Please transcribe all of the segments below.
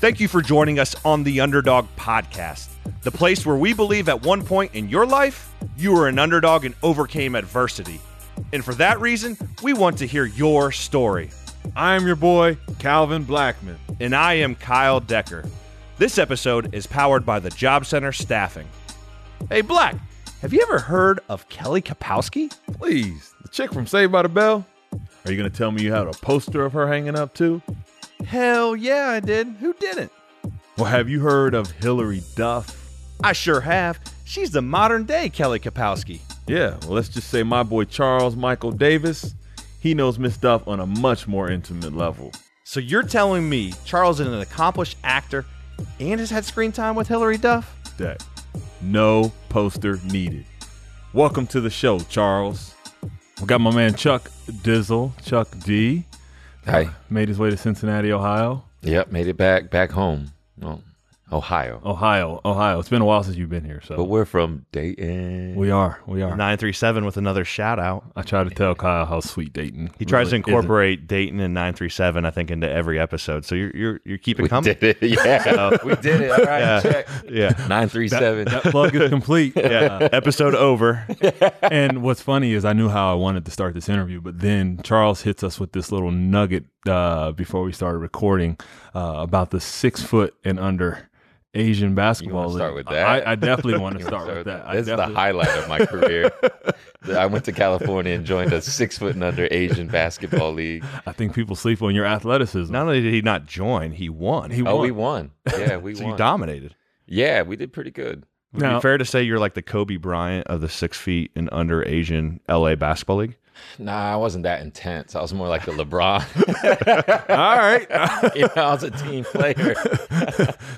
Thank you for joining us on the Underdog Podcast, the place where we believe at one point in your life, you were an underdog and overcame adversity. And for that reason, we want to hear your story. I am your boy, Calvin Blackman. And I am Kyle Decker. This episode is powered by the Job Center Staffing. Hey, Black, have you ever heard of Kelly Kapowski? Please, the chick from Saved by the Bell? Are you going to tell me you had a poster of her hanging up too? Hell yeah, I did. Who didn't? Well, have you heard of Hilary Duff? I sure have. She's the modern day Kelly Kapowski. Yeah, well, let's just say my boy Charles Michael Davis, he knows Miss Duff on a much more intimate level. So you're telling me Charles is an accomplished actor and has had screen time with Hilary Duff? That no poster needed. Welcome to the show, Charles. We got my man Chuck Dizzle, Chuck D. Hi. Made his way to Cincinnati, Ohio. Yep, made it back back home. Well, Ohio. Ohio, Ohio. It's been a while since you've been here, so But we're from Dayton. we are, we are. 937 with another shout out. I try to tell Kyle how sweet Dayton. He tries to really incorporate Dayton and 937, I think, into every episode. So you're you're, you're keeping we coming. did it. Yeah, we did it. All right, Yeah. check. Yeah. Nine three seven. That plug is complete. Yeah. Episode over. and what's funny is I knew how I wanted to start this interview, but then Charles hits us with this little nugget uh, before we started recording uh, about the six foot and under Asian basketball. wanna start with that? I, I definitely want to You start with that. I This is the highlight of my career. I went to California and joined a six foot and under Asian basketball league. I think people sleep on your athleticism. Not only did he not join, he won. He won. Oh, we won. Yeah, we so you dominated. yeah, we did pretty good. Would it Now- be fair to say you're like the Kobe Bryant of the six feet and under Asian LA basketball league? Nah, I wasn't that intense. I was more like the LeBron. All right. you know, I was a team player.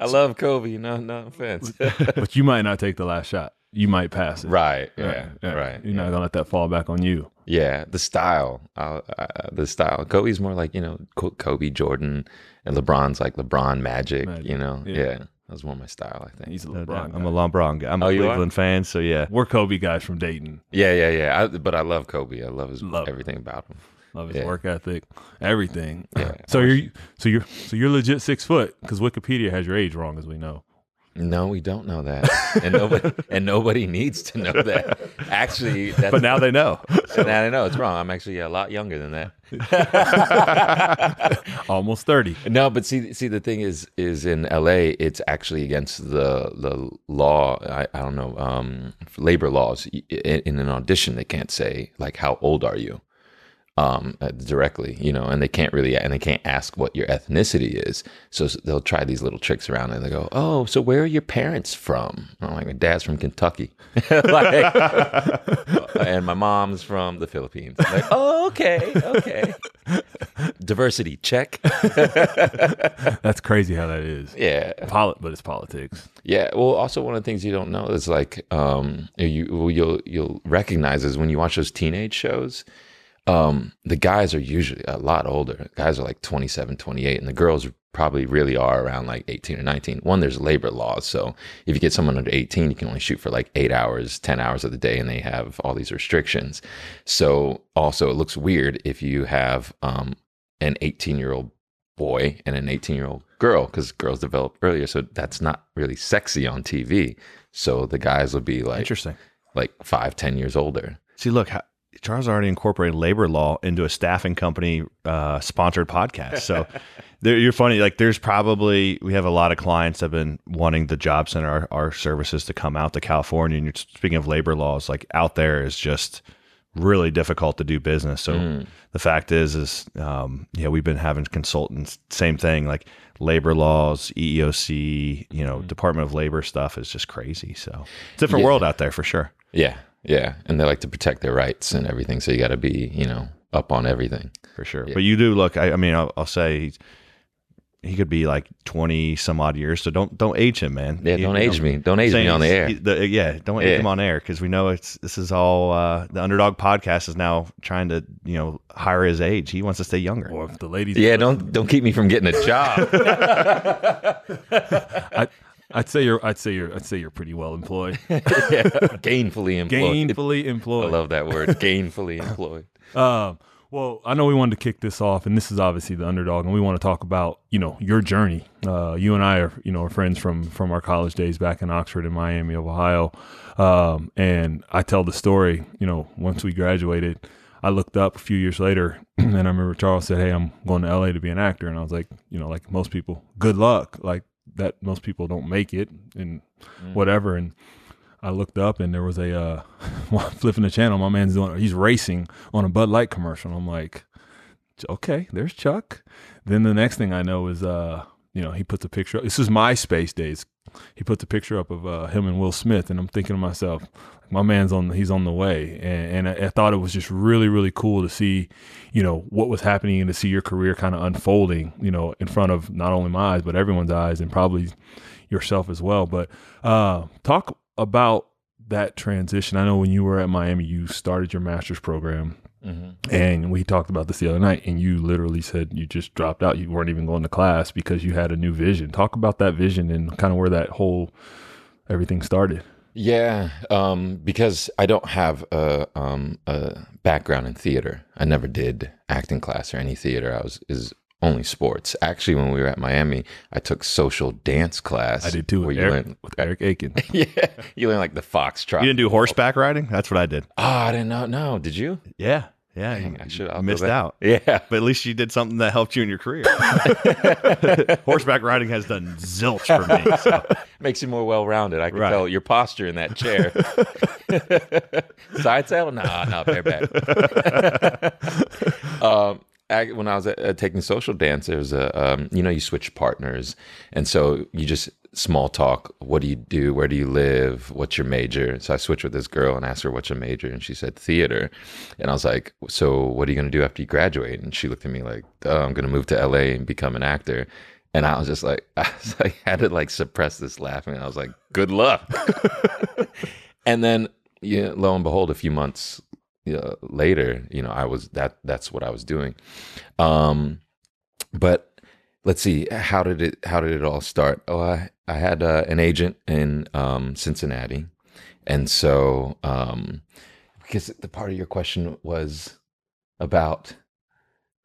I love Kobe. No, no offense. but you might not take the last shot. You might pass it. right. Yeah. Right. You're not going to let that fall back on you. Yeah, the style, uh, uh, the style. Kobe's more like you know Kobe, Jordan, and LeBron's like LeBron, Magic. Magic, You know, yeah. yeah. That's more my style. I think. He's a No LeBron. guy. I'm a LeBron guy. I'm a Oh, you are? Cleveland fan, so yeah. We're Kobe guys from Dayton. Yeah, yeah, yeah. I, but I love Kobe. I love his Love everything about him. Love his Yeah. work ethic, everything. Yeah. So you're so you're so you're legit six foot because Wikipedia has your age wrong, as we know. No, we don't know that, and nobody and nobody needs to know that. Actually, that's, But now they know. now I know it's wrong. I'm actually a lot younger than that. Almost thirty. No, but see, see, the thing is, is in LA, it's actually against the the law. I, I don't know, um, labor laws. In, in an audition, they can't say like, "How old are you?" Um, uh, directly, you know, and they can't really, and they can't ask what your ethnicity is. So they'll try these little tricks around, and they go, "Oh, so where are your parents from?" And I'm like, "My dad's from Kentucky," like, and my mom's from the Philippines. Like, oh, okay, okay. Diversity check. That's crazy how that is. Yeah, Poli- but it's politics. yeah. Well, also one of the things you don't know is like um, you you'll you'll recognize is when you watch those teenage shows. Um, the guys are usually a lot older. Guys are like 27, 28, and the girls probably really are around like 18 or 19. One, there's labor laws. So if you get someone under 18, you can only shoot for like eight hours, 10 hours of the day, and they have all these restrictions. So also, it looks weird if you have um, an 18 year old boy and an 18 year old girl because girls develop earlier. So that's not really sexy on TV. So the guys would be like, Interesting. like five, 10 years older. See, look, how, Charles already incorporated labor law into a staffing company uh, sponsored podcast. So you're funny. Like, there's probably we have a lot of clients that have been wanting the job center our, our services to come out to California. And you're speaking of labor laws, like out there is just really difficult to do business. So Mm. the fact is, is um, yeah, we've been having consultants. Same thing, like labor laws, EEOC, you know, Department of Labor stuff is just crazy. So different Yeah. world out there for sure. Yeah. Yeah. And they like to protect their rights and everything. So you got to be, you know, up on everything. for sure. Yeah. But you do look. I, I mean, I'll, I'll say he's, he could be like twenty some odd years. So don't don't age him, man. Yeah. You- Don't you age know, me. Don't age me on the air. he- the- yeah, don't age him on air because we know it's this is all uh, the underdog podcast is now trying to you know hire his age. He wants to stay younger. Or if the ladies, Yeah. Don't, don't keep me from getting a job. I, I'd say you're. I'd say you're. I'd say you're pretty well employed. yeah. Gainfully employed. Gainfully employed. I love that word. Gainfully employed. Um, Well, I know we wanted to kick this off, and this is obviously the underdog, and we want to talk about you know your journey. Uh, you and I are you know are friends from from our college days back in Oxford and Miami of Ohio, um, and I tell the story. You know, once we graduated, I looked up a few years later, and I remember Charles said, "Hey, I'm going to LA to be an actor," and I was like, you know, like most people, good luck. Like that, most people don't make it, and Mm. whatever, and. I looked up and there was a uh, flipping the channel. My man's doing he's racing on a Bud Light commercial. I'm like, okay, there's Chuck. Then the next thing I know is uh, you know, he puts a picture. This is MySpace days. He puts a picture up of uh, him and Will Smith, and I'm thinking to myself, my man's on, he's on the way, and, and I, I thought it was just really, really cool to see, you know, what was happening and to see your career kind of unfolding, you know, in front of not only my eyes but everyone's eyes, and probably yourself as well. But uh, talk about that transition. I know when you were at Miami, you started your master's program Mm-hmm. and we talked about this the other night, and you literally said you just dropped out. You weren't even going to class because you had a new vision. Talk about that vision and kind of where that whole everything started. Yeah, um, because I don't have a, um, a background in theater. I never did acting class or any theater. I was is only sports. Actually, when we were at Miami, I took social dance class. I did too Where with you Eric, learn, with Eric Aiken. yeah, you learn like the foxtrot. You didn't do horseback riding? That's what I did. Oh, I didn't know. No, did you? Yeah, yeah. Dang, I should. I'll you go missed out. Yeah. But at least you did something that helped you in your career. horseback riding has done zilch for me. So. Makes you more well rounded. I can Right. tell your posture in that chair. Side saddle? Nah, nah, bareback. um, when I was uh, taking social dance, there was a, um, you know, you switch partners. And so you just small talk. What do you do? Where do you live? What's your major? So I switched with this girl and asked her, what's your major? And she said, theater. And I was like, so what are you going to do after you graduate? And she looked at me like, oh, I'm going to move to LA and become an actor. And I was just like, I was like, had to like suppress this laughing. And I was like, good luck. and then, yeah, lo and behold, a few months uh, later, you know, I was that. That's what I was doing. Um, but let's see, how did it? How did it all start? Oh, I I had uh, an agent in um, Cincinnati, and so um, because the part of your question was about.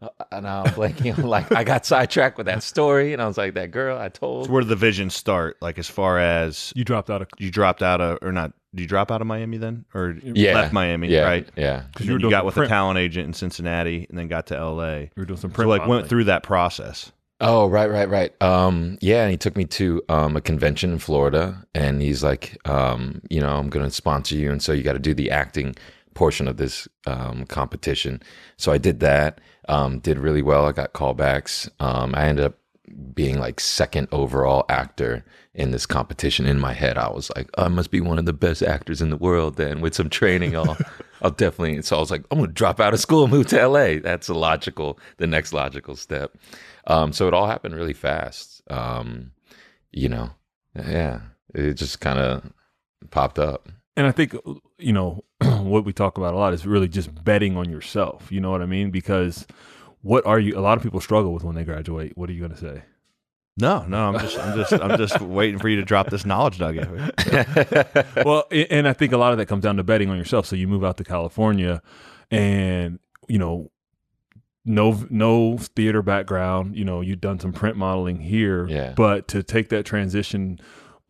Uh, and now I'm blanking on like I got sidetracked with that story, and I was like, "That girl I told." So where did the vision start? Like as far as You dropped out of you dropped out of or not? Did you drop out of Miami then, or Yeah. left Miami? yeah, right. Yeah, Because you you, were doing got with print. a talent agent in Cincinnati, and then got to L.A. you were doing some print. So print like went through that process. Oh, right, right, right. Um, yeah, and he took me to um, a convention in Florida, and he's like, um, you know, I'm going to sponsor you, and so you got to do the acting portion of this um, competition. So I did that. Um, did really well. I got callbacks. Um, I ended up being like second overall actor in this competition. In my head, I was like, I must be one of the best actors in the world. Then with some training, I'll, I'll definitely. So I was like, I'm gonna drop out of school and move to LA. That's a logical, the next logical step. Um, so it all happened really fast. Um, you know, yeah, it just kind of popped up. And I think you know what we talk about a lot is really just betting on yourself. You know what I mean? Because what are you? A lot of people struggle with when they graduate. What are you going to say? No, no, I'm just, I'm just, I'm just waiting for you to drop this knowledge nugget. well, and I think a lot of that comes down to betting on yourself. So you move out to California, and you know, no no theater background. You know, you've done some print modeling here, Yeah. But to take that transition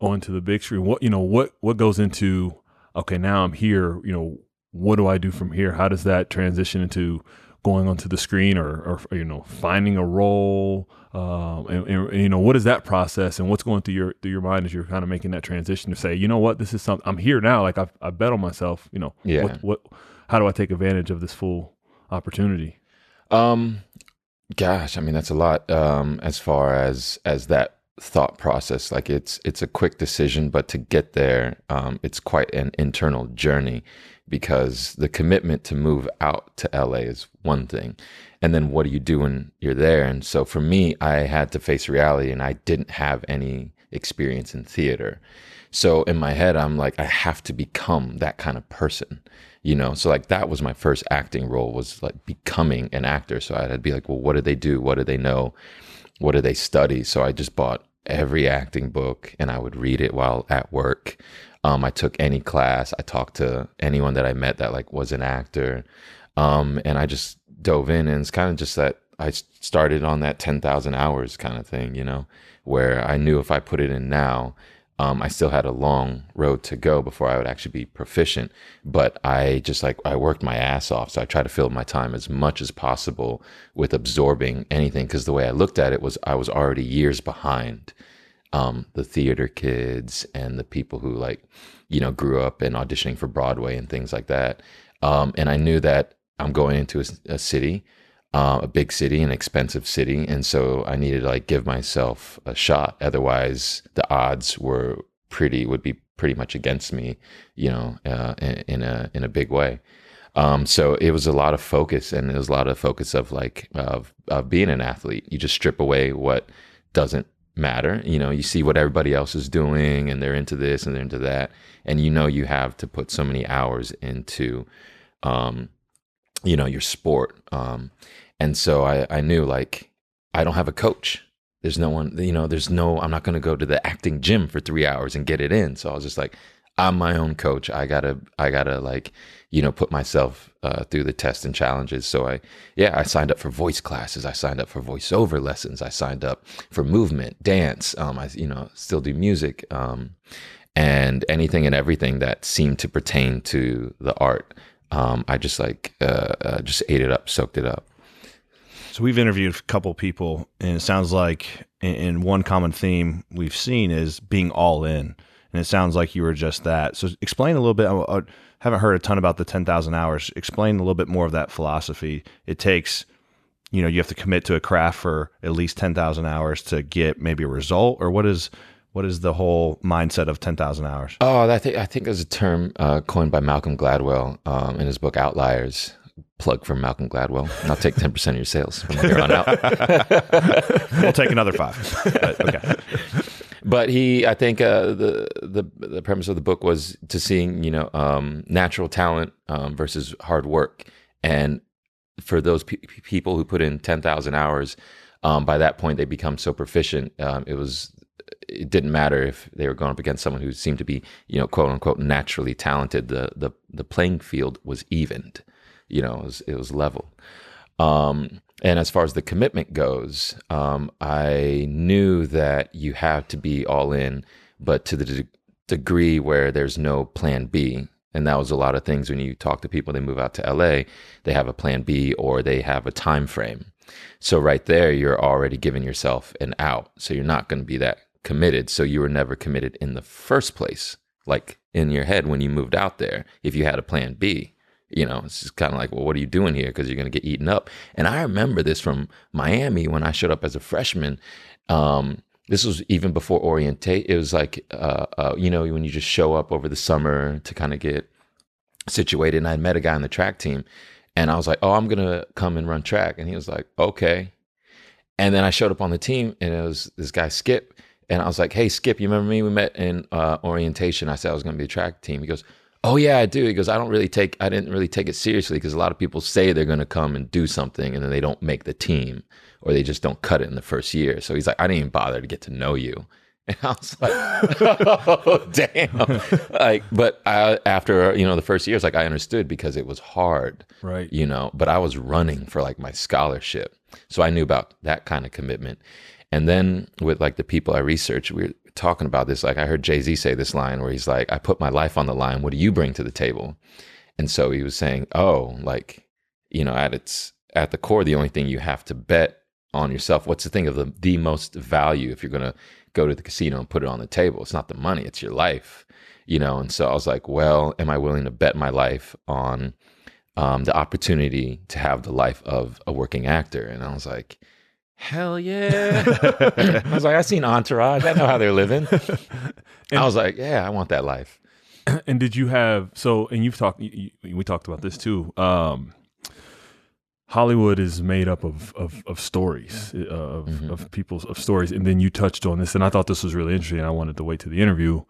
onto the big screen, what you know, what what goes into? Okay, now I'm here. You know, what do I do from here? How does that transition into going onto the screen or, or you know finding a role um, and, and, and, you know what is that process and what's going through your through your mind as you're kind of making that transition to say you know what this is something I'm here now like I've, I bet on myself you know Yeah. what, what how do I take advantage of this full opportunity Um, gosh, I mean that's a lot. Um, as far as as that thought process, like it's it's a quick decision, but to get there, um, it's quite an internal journey because the commitment to move out to LA is one thing, and then what do you do when you're there? And so for me, I had to face reality, and I didn't have any experience in theater. So in my head, I'm like, I have to become that kind of person, you know? So like that was my first acting role was like becoming an actor. So I'd be like, well, what do they do? What do they know? What do they study? So I just bought every acting book and I would read it while at work. Um, I took any class. I talked to anyone that I met that like was an actor. Um, and I just dove in, and it's kind of just that I started on that ten thousand hours kind of thing, you know, where I knew if I put it in now, um, I still had a long road to go before I would actually be proficient. But I just like I worked my ass off, so I tried to fill my time as much as possible with absorbing anything. Because the way I looked at it was I was already years behind um, the theater kids and the people who like you know grew up and auditioning for Broadway and things like that. Um, and I knew that I'm going into a, a city uh, a big city, an expensive city, and so I needed to like give myself a shot. Otherwise, the odds were pretty would be pretty much against me, you know, uh, in, in, a in a big way. Um, so it was a lot of focus, and it was a lot of focus of like of of being an athlete. You just strip away what doesn't matter. You know, you see what everybody else is doing, and they're into this and they're into that, and you know you have to put so many hours into. Um, you know your sport um and so i i knew like i don't have a coach. There's no one you know there's no i'm not going to go to the acting gym for three hours and get it in. So i was just like i'm my own coach. I gotta i gotta like you know put myself uh, through the tests and challenges. So i yeah i signed up for voice classes. I signed up for voiceover lessons. I signed up for movement dance um, i you know still do music um, and anything and everything that seemed to pertain to the art um, I just like uh, uh, just ate it up, soaked it up. So we've interviewed a couple people, and it sounds like in, one common theme we've seen is being all in, and it sounds like you were just that. So explain a little bit. I, I haven't heard a ton about the ten thousand hours. Explain a little bit more of that philosophy. It takes you know you have to commit to a craft for at least 10,000 hours to get maybe a result or what is what is the whole mindset of 10,000 hours? Oh, I think, I think there's a term uh, coined by Malcolm Gladwell um, in his book Outliers. Plug from Malcolm Gladwell. And I'll take 10% of your sales from here on out. we'll take another five. But, okay. But he, I think uh, the, the the premise of the book was to seeing, you know, um, natural talent um, versus hard work. And for those pe- people who put in 10,000 hours, um, by that point they become so proficient. Um, it was it didn't matter if they were going up against someone who seemed to be, you know, quote unquote, naturally talented. The the the playing field was evened, you know, it was, it was level. Um, and as far as the commitment goes, um, I knew that you have to be all in, but to the de- degree where there's no plan B. And that was a lot of things when you talk to people, they move out to LA, they have a plan B or they have a time frame. So right there, you're already giving yourself an out. So you're not going to be that committed. So you were never committed in the first place. Like in your head when you moved out there, if you had a plan B, you know, it's just kind of like, well, what are you doing here? Because you're going to get eaten up. And I remember this from Miami when I showed up as a freshman. Um, this was even before orientate. It was like, uh, uh, you know, when you just show up over the summer to kind of get situated. And I met a guy on the track team, and I was like, oh, I'm gonna come and run track. And he was like, okay. And then I showed up on the team, and it was this guy Skip, and I was like, "Hey, Skip, you remember me? We met in uh, orientation. I said I was going to be a track team." He goes, "Oh yeah, I do." He goes, "I don't really take, I didn't really take it seriously because a lot of people say they're going to come and do something, and then they don't make the team, or they just don't cut it in the first year." So he's like, "I didn't even bother to get to know you." And I was like, oh, damn. like, but I, after, you know, the first year, it's like I understood because it was hard. Right. You know, but I was running for like my scholarship. So I knew about that kind of commitment. And then with like the people I research, we are talking about this. Like I heard Jay Z say this line where he's like, I put my life on the line. What do you bring to the table? And so he was saying, oh, like, you know, at its, at the core, the only thing you have to bet on yourself, what's the thing of the, the most value if you're to go to the casino and put it on the table? It's not the money, it's your life, you know? And so I was like, well, am I willing to bet my life on um, the opportunity to have the life of a working actor? And I was like, hell yeah. I was like, I seen Entourage. I know how they're living. And I was like, yeah, I want that life. And did you have so? And you've talked. You, we talked about this too. Um, Hollywood is made up of of, of stories uh, of, mm-hmm. of people's of stories, and then you touched on this, and I thought this was really interesting. And I wanted to wait to the interview.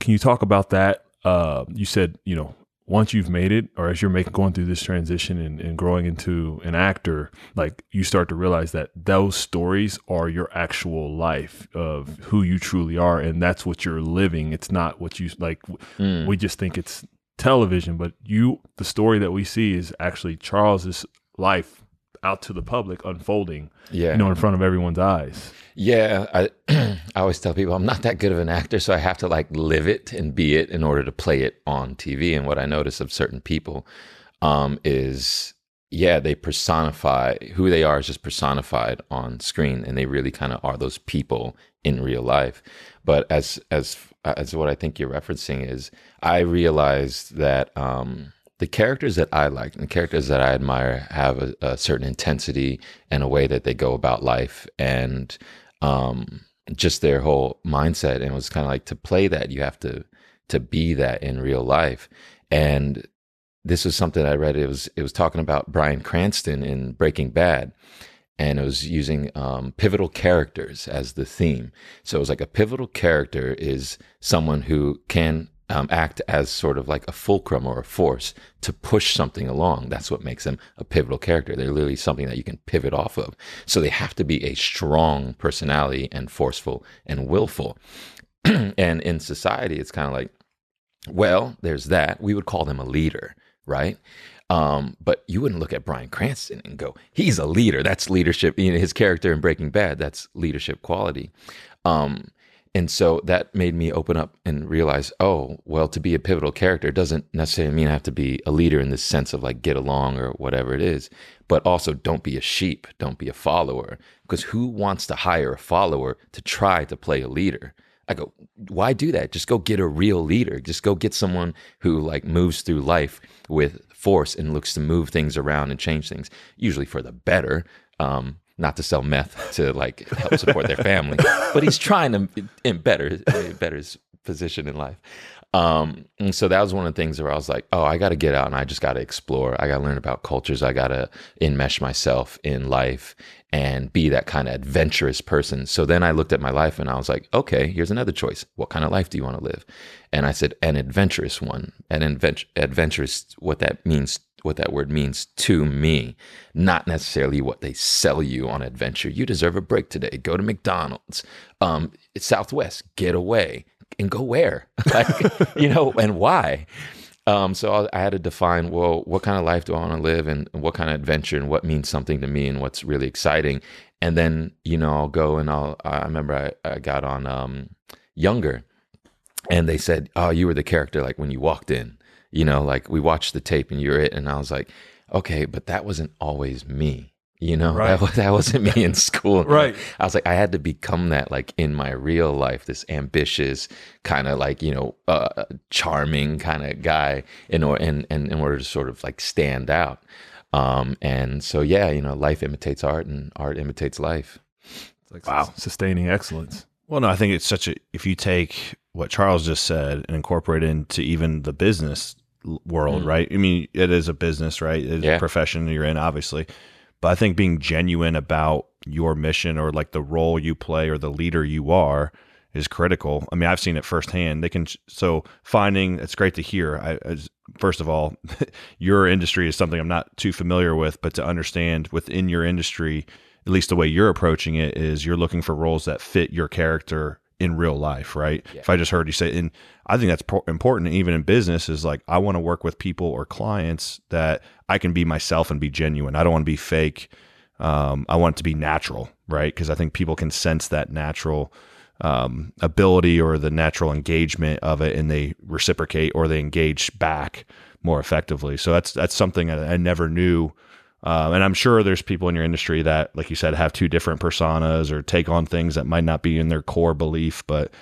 Can you talk about that? Uh, you said you know once you've made it or as you're making going through this transition and, and growing into an actor like you start to realize that those stories are your actual life of who you truly are and that's what you're living it's not what you like mm. we just think it's television but you the story that we see is actually charles's life out to the public unfolding, Yeah. you know, in front of everyone's eyes. Yeah, I I always tell people I'm not that good of an actor, so I have to like live it and be it in order to play it on TV. And what I notice of certain people um, is, yeah, they personify who they are is just personified on screen, and they really kind of are those people in real life. But as as as what I think you're referencing is, I realized that. Um, the characters that I like and the characters that I admire have a, a certain intensity and a way that they go about life and um, just their whole mindset. And it was kind of like to play that, you have to to be that in real life. And this was something I read. It was it was talking about Bryan Cranston in Breaking Bad, and it was using um, pivotal characters as the theme. So it was like a pivotal character is someone who can um, act as sort of like a fulcrum or a force to push something along. That's what makes them a pivotal character. They're literally something that you can pivot off of. So they have to be a strong personality and forceful and willful. and in society, it's kind of like, well, there's that. We would call them a leader, right? Um, but you wouldn't look at Bryan Cranston and go, he's a leader. That's leadership. You know, his character in Breaking Bad, that's leadership quality. Um, and so that made me open up and realize, oh, well, to be a pivotal character doesn't necessarily mean I have to be a leader in the sense of like get along or whatever it is, but also don't be a sheep, don't be a follower. Because who wants to hire a follower to try to play a leader? I go, why do that? Just go get a real leader. Just go get someone who like moves through life with force and looks to move things around and change things, usually for the better. Um, not to sell meth to like help support their family, but he's trying to in better better his position in life. Um, and so that was one of the things where I was like, oh, I got to get out and I just got to explore. I got to learn about cultures. I got to enmesh myself in life and be that kind of adventurous person. So then I looked at my life and I was like, okay, here's another choice. What kind of life do you want to live? And I said, an adventurous one. An advent- adventurous, what that means what that word means to me, not necessarily what they sell you on adventure. You deserve a break today. Go to McDonald's. Um, Southwest. Get away and go where, like, you know, and why. Um, so I had to define, well, what kind of life do I want to live and what kind of adventure and what means something to me and what's really exciting. And then, you know, I'll go and I'll, I remember I, I got on um, Younger and they said, oh, you were the character like when you walked in you know like we watched the tape and you're it and i was like okay but that wasn't always me you know Right. that, that wasn't me in school Right. i was like i had to become that like in my real life this ambitious kind of like you know uh, charming kind of guy in order in, in, in order to sort of like stand out um and so yeah you know life imitates art and art imitates life It's like Wow. sustaining excellence. Well, no, I think it's such a. If you take what Charles just said and incorporate it into even the business world, Mm. right? I mean, it is a business, right? It's Yeah. a profession you're in, obviously. But I think being genuine about your mission or like the role you play or the leader you are is critical. I mean, I've seen it firsthand. They can so finding it's great to hear. I, as, first of all, your industry is something I'm not too familiar with, but to understand within your industry, at least the way you're approaching it is you're looking for roles that fit your character in real life, right? Yeah. If I just heard you say, and I think that's po- important, even in business, is like I want to work with people or clients that I can be myself and be genuine. I don't want to be fake. Um, I want it to be natural, right? Because I think people can sense that natural um, ability or the natural engagement of it, and they reciprocate or they engage back more effectively. So that's that's something I, I never knew. Um, and I'm sure there's people in your industry that, like you said, have two different personas or take on things that might not be in their core belief. But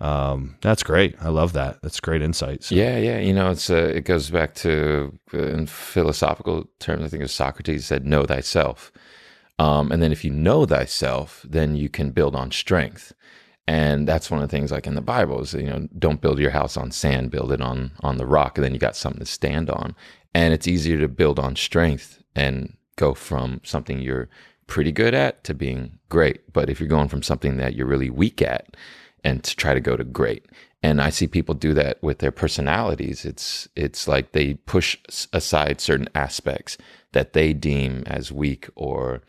um, that's great. I love that. That's great insights. Yeah, yeah. You know, it's uh, it goes back to uh, in philosophical terms. I think was Socrates said, "Know thyself," um, and then if you know thyself, then you can build on strength. And that's one of the things, like in the Bible, is you know, don't build your house on sand, build it on on the rock, and then you got something to stand on. And it's easier to build on strength and go from something you're pretty good at to being great. But if you're going from something that you're really weak at, and to try to go to great. and I see people do that with their personalities. It's it's like they push aside certain aspects that they deem as weak or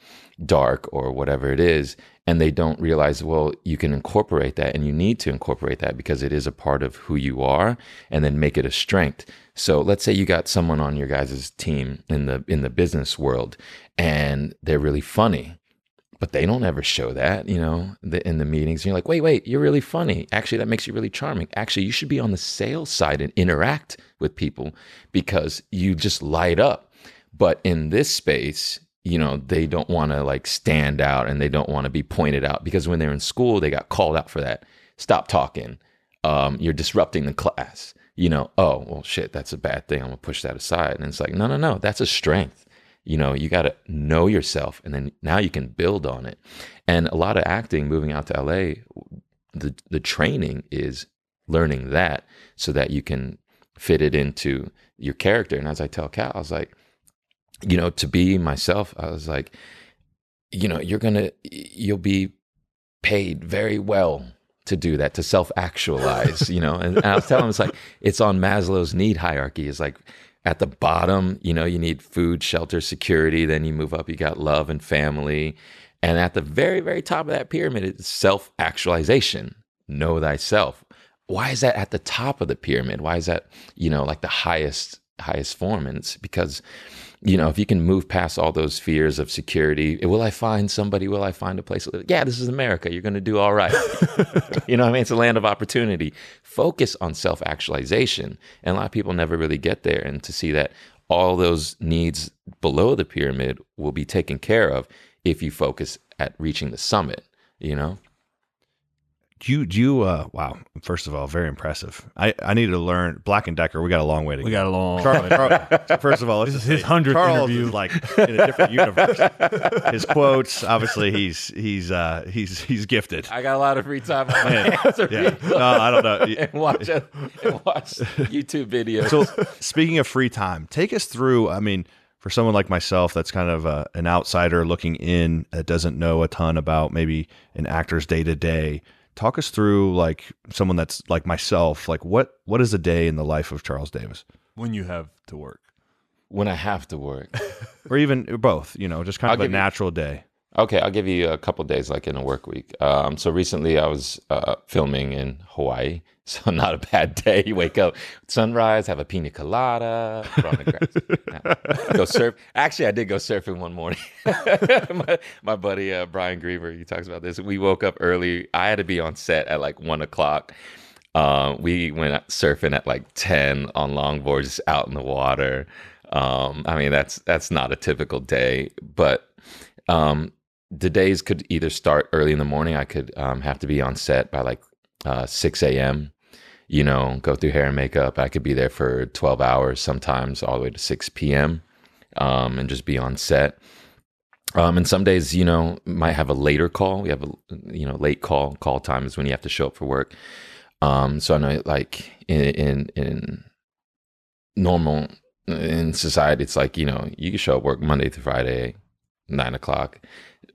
dark or whatever it is, and they don't realize well you can incorporate that and you need to incorporate that because it is a part of who you are, and then make it a strength. So let's say you got someone on your guys' team in the in the business world, and they're really funny but they don't ever show that, you know, the, in the meetings. And you're like, wait, wait, you're really funny. Actually, that makes you really charming. Actually, you should be on the sales side and interact with people because you just light up. But in this space, you know, they don't want to like stand out and they don't want to be pointed out because when they're in school, they got called out for that. Stop talking. Um, you're disrupting the class. You know, oh, well, shit, that's a bad thing. I'm going to push that aside. And it's like, no, no, no, that's a strength you know you got to know yourself and then now you can build on it and a lot of acting moving out to la the the training is learning that so that you can fit it into your character and as i tell cal i was like you know to be myself i was like you know you're gonna you'll be paid very well to do that to self actualize you know and, and i was telling him it's like it's on maslow's need hierarchy it's like at the bottom, you know, you need food, shelter, security. Then you move up, you got love and family. And at the very, very top of that pyramid is self actualization. Know thyself. Why is that at the top of the pyramid? Why is that, you know, like the highest, highest form? And it's because, you know, if you can move past all those fears of security, will I find somebody? Will I find a place? Yeah, this is America. You're going to do all right. you know, I mean, it's a land of opportunity. Focus on self actualization. And a lot of people never really get there. And to see that all those needs below the pyramid will be taken care of if you focus at reaching the summit, you know? Do you, do you, uh, wow. First of all, very impressive. I, I need to learn Black and Decker. We got a long way to go We got a long. Charles, Charles- first of all, This is his 100th Charles interview. is like in a different universe. His quotes, obviously, he's he's uh, he's he's gifted. I got a lot of free time on my Man, hands yeah. No, I don't know. and watch, and watch YouTube videos. So, speaking of free time, take us through. I mean, for someone like myself, that's kind of uh an outsider looking in that doesn't know a ton about maybe an actor's day to day. Talk us through like someone that's like myself. Like, what what is a day in the life of Charles Davis, when you have to work. when I have to work. or even both? You know, just kind I'll of a give you- natural day. Okay, I'll give you a couple days, like in a work week. Um, so recently, I was uh, filming in Hawaii, so not a bad day. You wake up sunrise, have a pina colada, on the grass, go surf. Actually, I did go surfing one morning. my, my buddy uh, Brian Griever, he talks about this. We woke up early. I had to be on set at like one o'clock. Uh, we went surfing at like ten on longboards, just out in the water. Um, I mean, that's that's not a typical day, but um, the days could either start early in the morning. I could um, have to be on set by like uh, 6 a.m., you know, go through hair and makeup. I could be there for 12 hours, sometimes all the way to 6 p.m., um, and just be on set. Um, and some days, you know, might have a later call. We have a, you know, late call. Call time is when you have to show up for work. Um, so I know, like in in in normal in society, it's like you know, you can show up work Monday through Friday, nine o'clock.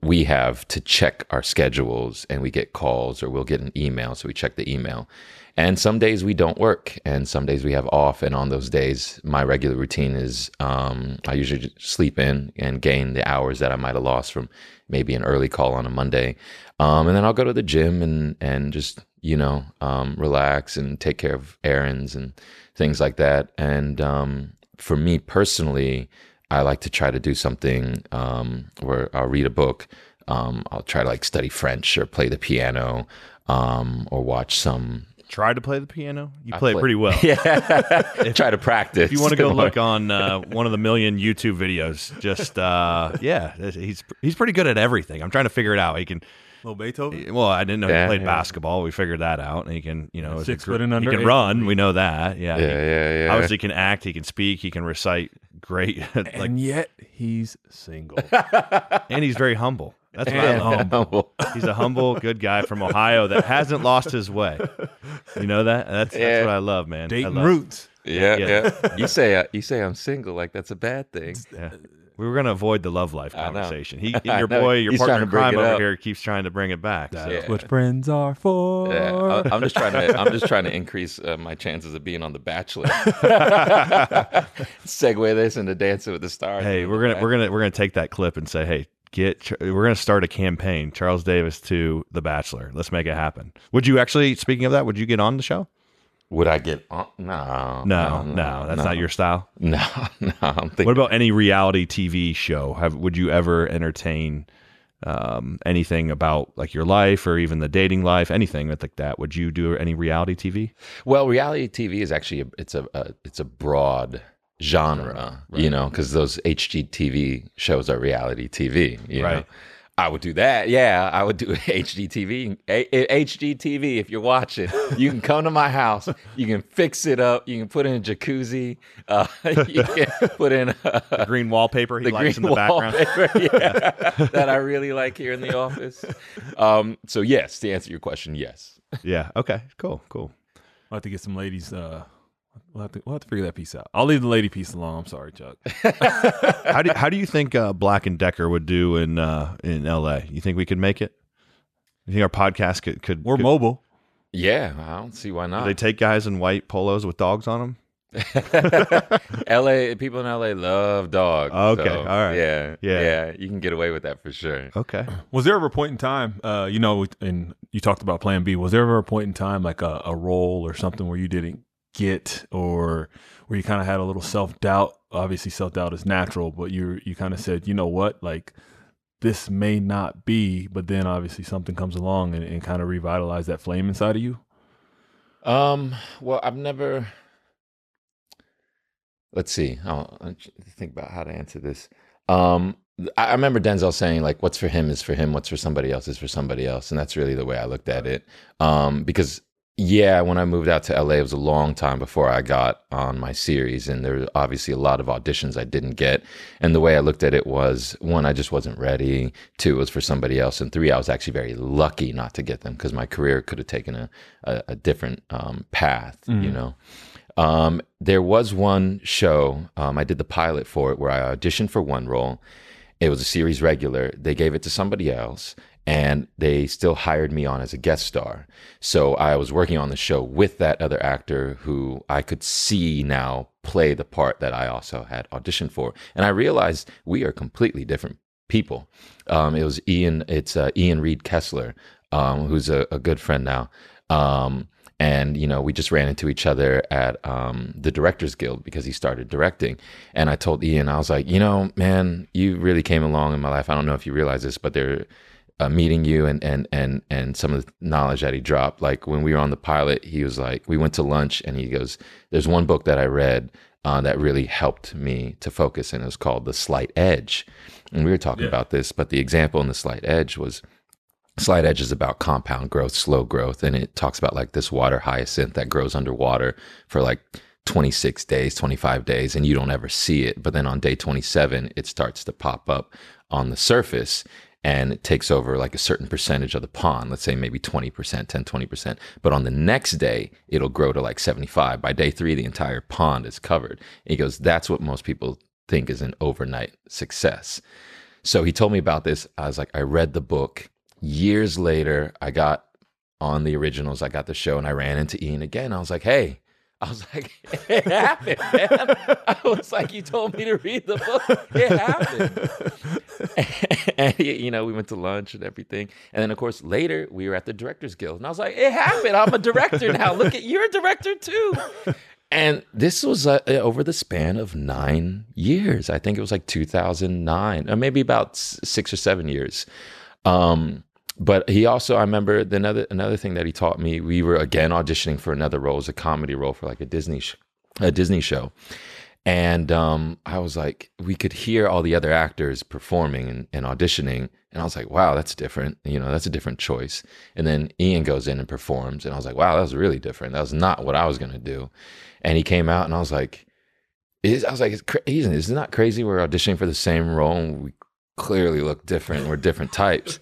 We have to check our schedules and we get calls or we'll get an email. So we check the email. And some days we don't work and some days we have off. And on those days, my regular routine is um, I usually sleep in and gain the hours that I might have lost from maybe an early call on a Monday. Um, and then I'll go to the gym and, and just, you know, um, relax and take care of errands and things like that. And um, for me personally, I like to try to do something um, where I'll read a book. Um, I'll try to like study French or play the piano um, or watch some. Try to play the piano. You play, play- it pretty well. Yeah, try to practice. If you want to go look on uh, one of the million YouTube videos, just uh, yeah, he's he's pretty good at everything. I'm trying to figure it out. He can. Little Beethoven. Well, I didn't know Yeah, he played yeah. basketball. We figured that out. And he can, you know, as a Six foot and under, He can eight run. We know that. Yeah. Yeah, yeah, yeah. Obviously, he can act. He can speak. He can recite great. like, and yet he's single. and he's very humble. That's what I And love. humble. He's a humble, good guy from Ohio that hasn't lost his way. You know that? That's, that's what I love, man. I love- roots. Yeah, Yeah. yeah. You say uh, you say I'm single, like that's a bad thing. Yeah. We were going to avoid the love life conversation. He, your boy, your He's partner trying in crime over up. here, keeps trying to bring it back. That's so. Yeah. what friends are for. Yeah, I- I'm just trying to. I'm just trying to increase uh, my chances of being on The Bachelor. Segue this into Dancing with the Stars. Hey, we're gonna we're gonna we're gonna take that clip and say, hey, get. We're gonna start a campaign. Charles Davis to The Bachelor. Let's make it happen. Would you actually? Speaking of that, would you get on the show? Would I get on? No, No, no, that's not your style. No, no. I'm thinking. What about any reality TV show? Have would you ever entertain um, anything about like your life or even the dating life, anything like that? Would you do any reality TV? Well, reality TV is actually a, it's a, a it's a broad genre, you know, because those HGTV shows are reality TV, you know. Right. I would do that. Yeah, I would do HGTV. A- A- HGTV, if you're watching, you can come to my house. You can fix it up. You can put in a jacuzzi. Uh, you can put in uh, The green wallpaper he the likes green in the background. wallpaper, yeah, that I really like here in the office. Um, so yes, to answer your question, yes. Yeah. Okay. Cool. Cool. I'll have to get some ladies. Uh, we'll have to we'll have to figure that piece out. I'll leave the lady piece alone. I'm sorry, Chuck. How do how do you think uh, Black and Decker would do in uh, in L.A.? You think we could make it? You think our podcast could could, We're could mobile. Yeah, I don't see why do not. they take guys in white polos with dogs on them? LA people in LA love dogs. Okay, so, all right. Yeah, Yeah. yeah, You can get away with that for sure. Okay. Was there ever a point in time, uh, you know, and you talked about Plan B? Was there ever a point in time, like a, a role or something, where you didn't get, or where you kind of had a little self doubt? Obviously, self doubt is natural, but you you kind of said, you know what, like this may not be, but then obviously something comes along and, and kind of revitalize that flame inside of you. Um. Well, I've never. Let's see. I'll, think about how to answer this. Um. I remember Denzel saying like, "What's for him is for him. What's for somebody else is for somebody else," and that's really the way I looked at it. Um. Because yeah, when I moved out to LA, it was a long time before I got on my series, and there were obviously a lot of auditions I didn't get. And the way I looked at it was one, I just wasn't ready. Two, it was for somebody else, and three, I was actually very lucky not to get them because my career could have taken a a, a different um, path, you know. Um, there was one show um, I did the pilot for it where I auditioned for one role. It was a series regular. They gave it to somebody else, and they still hired me on as a guest star. So I was working on the show with that other actor who I could see now play the part that I also had auditioned for, and I realized we are completely different people. Um, it was Ian. It's uh, Ian Reed Kessler, um, who's a, a good friend now. Um, and you know we just ran into each other at um, the directors guild because he started directing and i told ian i was like you know man you really came along in my life i don't know if you realize this but they're uh, meeting you and and and and some of the knowledge that he dropped like when we were on the pilot he was like we went to lunch and he goes there's one book that i read uh, that really helped me to focus and it was called the slight edge and we were talking Yeah. about this but the example in the slight edge was Slight Edge is about compound growth, slow growth, and it talks about like this water hyacinth that grows underwater for like 26 days, 25 days, and you don't ever see it. But then on day 27, it starts to pop up on the surface and it takes over like a certain percentage of the pond, let's say maybe 20%, 10, 20%. But on the next day, it'll grow to like 75. By day three, the entire pond is covered. And he goes, That's what most people think is an overnight success. So he told me about this. I was like, I read the book. Years later, I got on the originals. I got the show and I ran into Ian again. I was like, hey, I was like, it happened, man. I was like, you told me to read the book. It happened. and, you know, we went to lunch and everything. And then, of course, later we were at the Directors Guild. And I was like, it happened. I'm a director now. Look at, you're a director too. And this was uh, over the span of nine years. I think it was like 2009, or maybe about six or seven years. Um, but he also, I remember the another another thing that he taught me. We were again auditioning for another role, it was a comedy role for like a Disney sh- a Disney show, and um, I was like, we could hear all the other actors performing and, and auditioning, and I was like, wow, that's different. You know, that's a different choice. And then Ian goes in and performs, and I was like, wow, that was really different. That was not what I was gonna do. And he came out, and I was like, I was like, it's crazy. Isn't that crazy? We're auditioning for the same role, and we clearly look different. We're different types.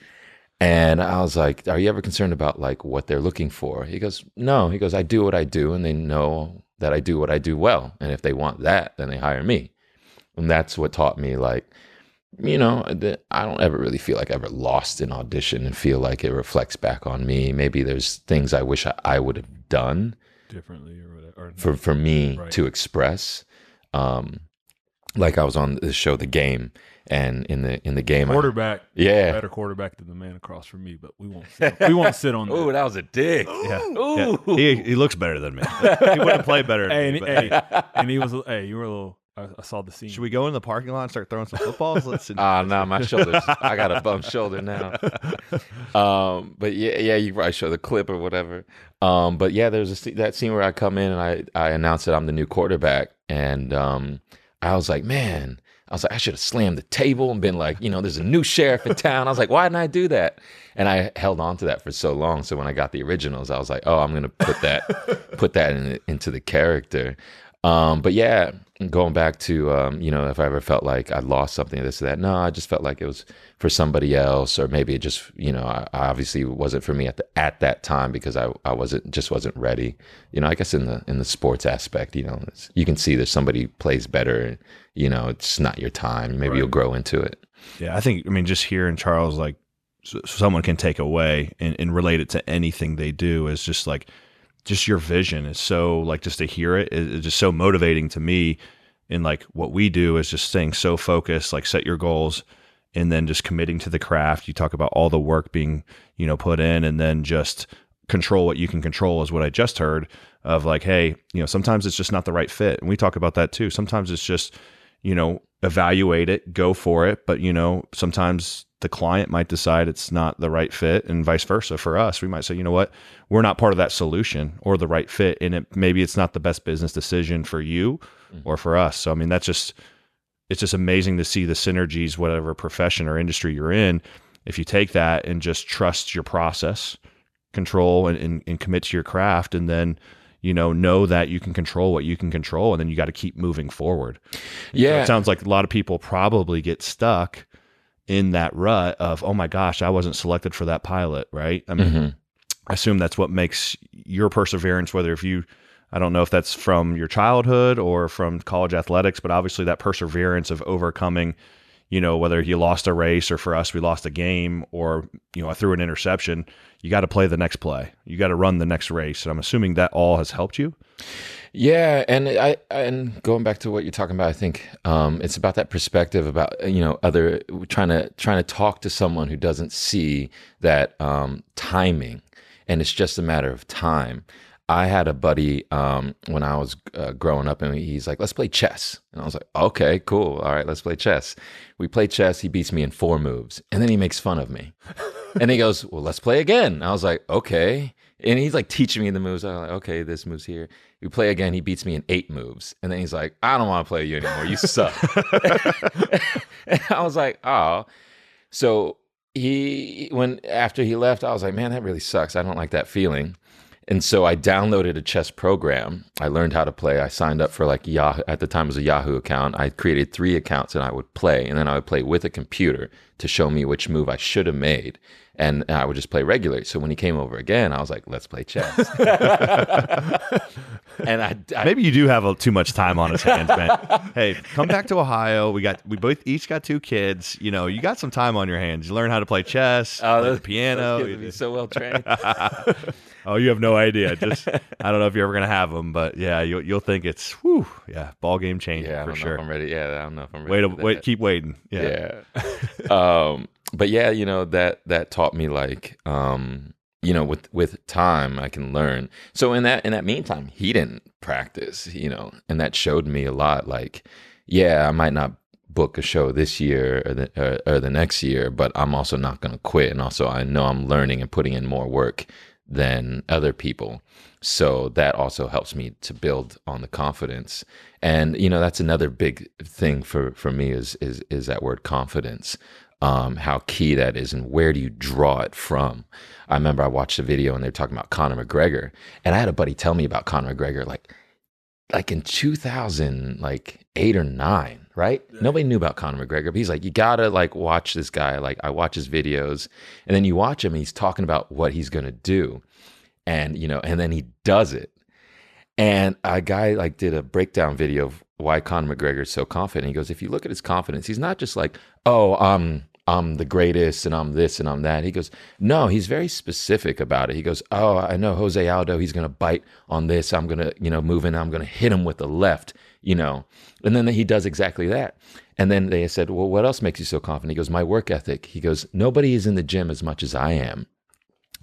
And I was like, "Are you ever concerned about like what they're looking for?" He goes, "No." He goes, "I do what I do, and they know that I do what I do well. And if they want that, then they hire me." and that's what taught me like you know that i don't ever really feel like i ever lost an audition and feel like it reflects back on me maybe there's things i wish i, I would have done differently or whatever. Or for for me Right. to express um like i was on the show the game and in the in the game I- quarterback, yeah better quarterback than the man across from me, but we won't. Sit on, we won't sit on oh that. that was a dig Yeah. Ooh. Yeah. He, he looks better than me. he wouldn't play better. Than Hey, me, and, but hey, and he was. Hey, you were a little. I, I saw the scene. Should we go in the parking lot and start throwing some footballs? Let's. Ah, no, my shoulders. I got a bum shoulder now. Um, but yeah, yeah, you probably show the clip or whatever. Um, but yeah, there's a, sce- that scene where I come in and I I announce that I'm the new quarterback, and um, I was like, man, I was like, I should have slammed the table and been like, you know, there's a new sheriff in town. I was like, why didn't I do that? And I held on to that for so long. So when I got the originals, I was like, oh, I'm gonna put that put that in, into the character. Um, but yeah, going back to um, you know, if I ever felt like I lost something, this or that, no, I just felt like it was for somebody else, or maybe it just you know, I, I obviously wasn't for me at the at that time because I I wasn't just wasn't ready. You know, I guess in the in the sports aspect, you know, it's, you can see that somebody plays better. and You know, it's not your time. Maybe you'll grow into it. Yeah, I think. I mean, just hearing Charles like so someone can take away and, and relate it to anything they do is just like just your vision is so like just to hear it is, just so motivating to me. And like what we do is just staying so focused, like set your goals, and then just committing to the craft. You talk about all the work being you know put in, and then just control what you can control is what I just heard of like, hey, you know, sometimes it's just not the right fit, and we talk about that too. Sometimes it's just you know, evaluate it, go for it. But, you know, sometimes the client might decide it's not the right fit and vice versa for us. We might say, you know what, we're not part of that solution or the right fit. And it maybe it's not the best business decision for you mm-hmm. or for us. So I mean that's just it's just amazing to see the synergies, whatever profession or industry you're in. If you take that and just trust your process, control and, and, and commit to your craft and then you know know that you can control what you can control and then you got to keep moving forward so Yeah, it sounds like a lot of people probably get stuck in that rut of, oh my gosh, I wasn't selected for that pilot, right? I mean, Mhm. I assume that's what makes your perseverance, whether if you, I don't know if that's from your childhood or from college athletics, but obviously that perseverance of overcoming, you know, whether you lost a race or for us, we lost a game or, you know, I threw an interception, you got to play the next play. You got to run the next race. And I'm assuming that all has helped you. Yeah, and I and going back to what you're talking about, I think um, it's about that perspective about you know other trying to trying to talk to someone who doesn't see that um, timing, and it's just a matter of time. I had a buddy um, when I was uh, growing up, and he's like, "Let's play chess," and I was like, "Okay, cool, all right, let's play chess." We play chess. He beats me in four moves, and then he makes fun of me, and he goes, "Well, let's play again." I was like, "Okay." And he's like teaching me the moves. I'm like, okay, this move's here. We play again. He beats me in eight moves. And then he's like, I don't want to play you anymore. You suck. and I was like, oh. So he, when after he left, I was like, man, that really sucks. I don't like that feeling. And so I downloaded a chess program. I learned how to play. I signed up for like Yahoo at the time it was a Yahoo account. I created three accounts and I would play, and then I would play with a computer to show me which move I should have made, and I would just play regularly. So when he came over again, I was like, "Let's play chess." and I, I Maybe you do have a, too much time on his hands, man. hey, come back to Ohio. We got we both each got two kids. You know, you got some time on your hands. You learn how to play chess, Oh, play the piano. those kids would be so well trained. oh, you have no idea. Just I don't know if you're ever gonna have them, but yeah, you'll you'll think it's whew, yeah, ball game changer yeah, for sure. if I'm ready. Yeah, I don't know if I'm ready. Wait, to, wait, keep waiting. Yeah. yeah. um, but yeah, you know that that taught me like, um, you know, with with time I can learn. So in that in that meantime, he didn't practice, you know, and that showed me a lot. Like, yeah, I might not book a show this year or the or, or the next year, but I'm also not going to quit. And also, I know I'm learning and putting in more work than other people. So that also helps me to build on the confidence. And you know, that's another big thing for for me is is is that word confidence. Um, how key that is, and where do you draw it from? I remember I watched a video and they're talking about Conor McGregor, and I had a buddy tell me about Conor McGregor like like in 2000 like 8 or 9 right? Nobody knew about conor mcgregor but he's like you gotta like watch this guy. Like i watch his videos. And then you watch him and he's talking about what he's gonna do. And you know and then he does it. And a guy like did a breakdown video of why Conor McGregor is so confident. He goes, if you look at his confidence, he's not just like, oh, um, I'm the greatest and I'm this and I'm that. He goes, no, he's very specific about it. He goes, oh, I know Jose Aldo, he's going to bite on this. I'm going to, you know, move in. I'm going to hit him with the left, you know. And then he does exactly that. And then they said, well, what else makes you so confident? He goes, my work ethic. He goes, nobody is in the gym as much as I am.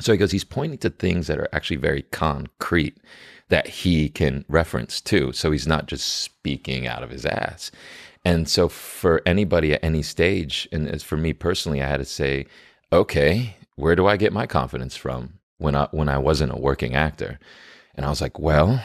So he goes, he's pointing to things that are actually very concrete that he can reference to. So he's not just speaking out of his ass. And so for anybody at any stage, and as for me personally, I had to say, okay, where do I get my confidence from when I when I wasn't a working actor? And I was like, well,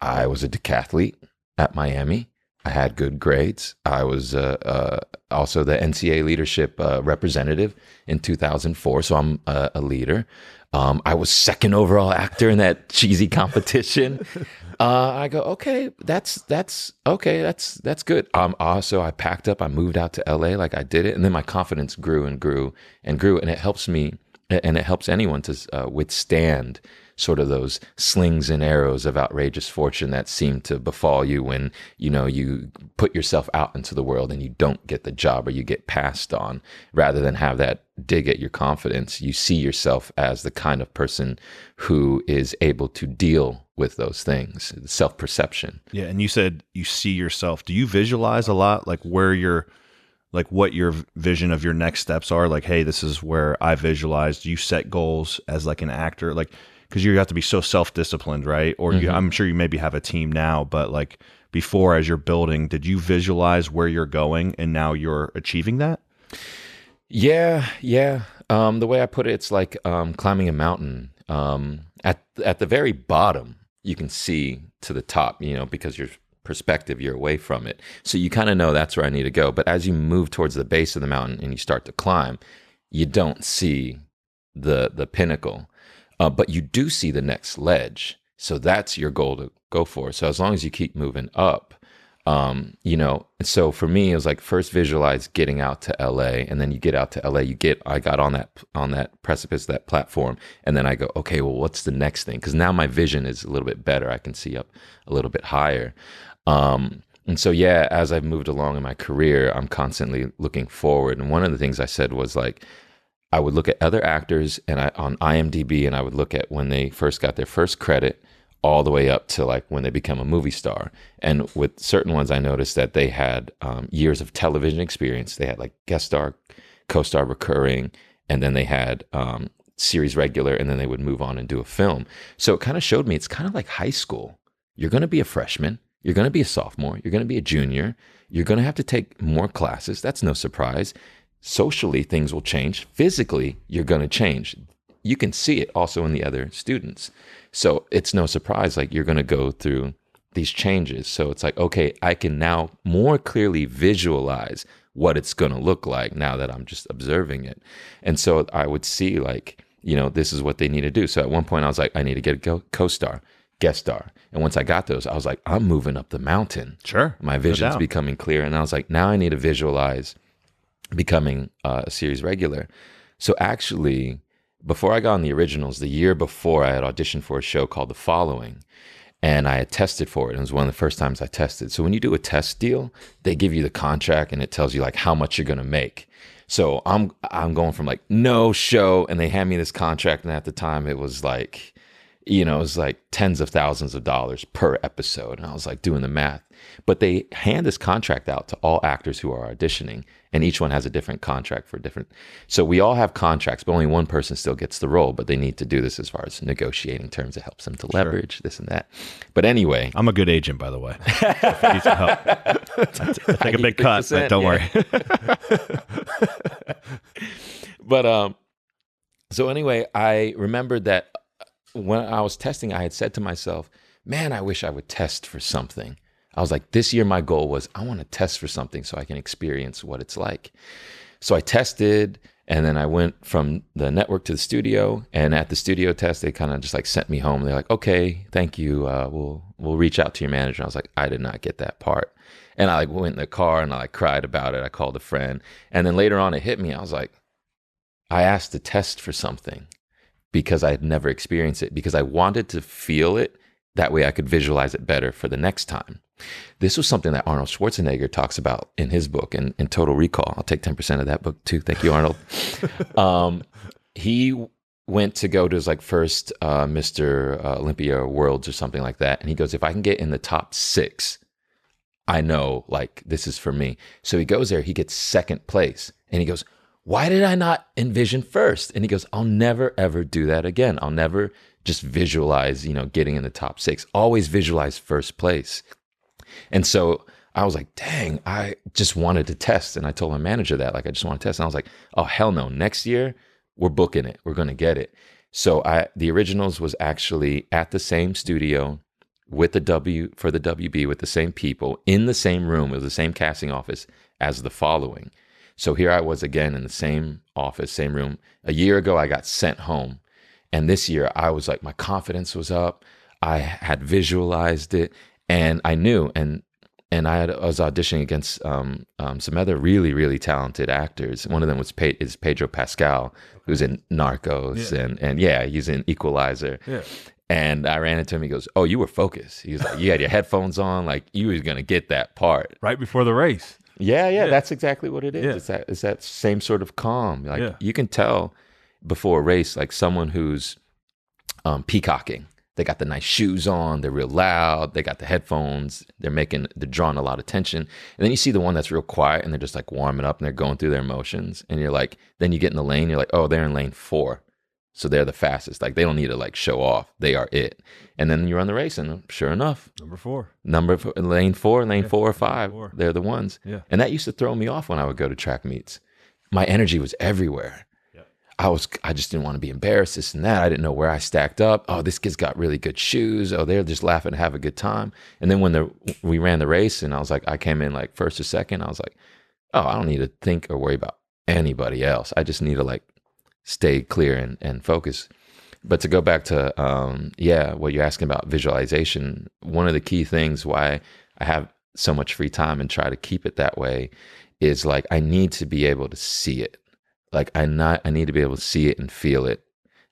I was a decathlete at Miami. I had good grades. I was uh, uh, also the NCAA leadership uh, representative in 2004, so I'm a leader. Um, I was second overall actor in that cheesy competition. Uh, I go, okay, that's that's okay, that's that's good. Um, also, I packed up, I moved out to LA, like I did it, and then my confidence grew and grew and grew, and it helps me, and it helps anyone to uh, withstand sort of those slings and arrows of outrageous fortune that seem to befall you when you know you put yourself out into the world and you don't get the job or you get passed on rather than have that dig at your confidence you see yourself as the kind of person who is able to deal with those things self-perception yeah and you said you see yourself do you visualize a lot like where you're like what your vision of your next steps are like hey this is where i visualized you set goals as like an actor like because you have to be so self disciplined, right? Or mm-hmm. you, I'm sure you maybe have a team now, but like before, as you're building, did you visualize where you're going and now you're achieving that? Yeah, yeah. Um, the way I put it, it's like um, climbing a mountain. Um, at at the very bottom, you can see to the top, you know, because your perspective, you're away from it. So you kind of know that's where I need to go. But as you move towards the base of the mountain and you start to climb, you don't see the the pinnacle uh, but you do see the next ledge. So that's your goal to go for. So as long as you keep moving up, um, you know, so for me, it was like first visualize getting out to LA, and then you get out to LA. You get, I got on that on that precipice, that platform, and then I go, okay, well, what's the next thing? Because now my vision is a little bit better. I can see up a little bit higher. Um, and so, yeah, as I've moved along in my career, I'm constantly looking forward. And one of the things I said was like, I would look at other actors and I on IMDb and I would look at when they first got their first credit all the way up to like when they become a movie star. And with certain ones, I noticed that they had um, years of television experience. They had like guest star, co-star, recurring, and then they had um, series regular, and then they would move on and do a film. So it kind of showed me it's kind of like high school. You're going to be a freshman. You're going to be a sophomore. You're going to be a junior. You're going to have to take more classes. That's no surprise socially things will change physically you're going to change you can see it also in the other students. So it's no surprise like you're going to go through these changes. So it's like okay i can now more clearly visualize what it's going to look like now that i'm just observing it. And so i would see like you know this is what they need to do. So at one point i was like i need to get a co-star guest star. And once i got those i was like i'm moving up the mountain. Sure my vision's no becoming clear. And i was like now i need to visualize becoming uh, a series regular. So actually, before I got on the originals, the year before I had auditioned for a show called The Following, and I had tested for it. And It was one of the first times I tested. So when you do a test deal, they give you the contract and it tells you like how much you're gonna make. So I'm I'm going from like no show, and they hand me this contract, and at the time it was like, you know, it was like tens of thousands of dollars per episode, and I was like doing the math. But they hand this contract out to all actors who are auditioning, and each one has a different contract for different. So we all have contracts, but only one person still gets the role. But they need to do this as far as negotiating terms. It helps them to leverage sure. this and that. But anyway, I'm a good agent, by the way. I need some help. I take a big cut, but don't yeah. worry. but um, so anyway, I remembered that when I was testing, I had said to myself, "Man, I wish I would test for something." I was like, this year my goal was I want to test for something so I can experience what it's like. So I tested and then I went from the network to the studio. And at the studio test, they kind of just like sent me home. They're like, okay, thank you. Uh, we'll we'll reach out to your manager. I was like, I did not get that part. And I like went in the car and I like cried about it. I called a friend. And then later on it hit me. I was like, I asked to test for something because I had never experienced it, because I wanted to feel it. That way I could visualize it better for the next time. This was something that Arnold Schwarzenegger talks about in his book in, in Total Recall. I'll take 10% of that book too. Thank you, Arnold. um, he went to go to his like first uh, Mr. Uh, Olympia Worlds or something like that. And he goes, if I can get in the top six, I know like this is for me. So he goes there, he gets second place. And he goes, why did I not envision first? And he goes, I'll never ever do that again. I'll never just visualize, you know, getting in the top six. Always visualize first place. And so I was like, dang, I just wanted to test. And I told my manager that, like, I just want to test. And I was like, oh, hell no. Next year, we're booking it. We're going to get it. So I, the originals was actually at the same studio with the W for the WB with the same people in the same room with the same casting office as the following. So here I was again in the same office, same room. A year ago, I got sent home. And this year, I was like, my confidence was up. I had visualized it and I knew. And and I, had, I was auditioning against um, um, some other really, really talented actors. One of them was Pe- is Pedro Pascal, who's in Narcos, Yeah. and and yeah, he's in Equalizer. Yeah. And I ran into him. He goes, "Oh, you were focused." He was like, "You had your headphones on, like you was gonna get that part." Right before the race. Yeah, yeah, Yeah. that's exactly what it is. Yeah. It's that it's that same sort of calm. Like you can tell before a race, like someone who's um, peacocking. They got the nice shoes on. They're real loud. They got the headphones. They're making. They're drawing a lot of attention. And then you see the one that's real quiet and they're just like warming up and they're going through their emotions. And you're like, then you get in the lane. You're like, oh, they're in lane four, so they're the fastest. Like they don't need to like show off. They are it. And then you run the race, and uh, sure enough, Number four. number f- lane four, lane Yeah, four or five, four. they're the ones. Yeah. And that used to throw me off when I would go to track meets. My energy was everywhere. I was I just didn't want to be embarrassed, this and that. I didn't know where I stacked up. Oh, this kid's got really good shoes. Oh, they're just laughing have a good time. And then when the we ran the race and I was like, I came in like first or second, I was like, oh, I don't need to think or worry about anybody else. I just need to like stay clear and, and focus. But to go back to um, yeah, what you're asking about visualization, one of the key things why I have so much free time and try to keep it that way is like I need to be able to see it. Like I not I need to be able to see it and feel it.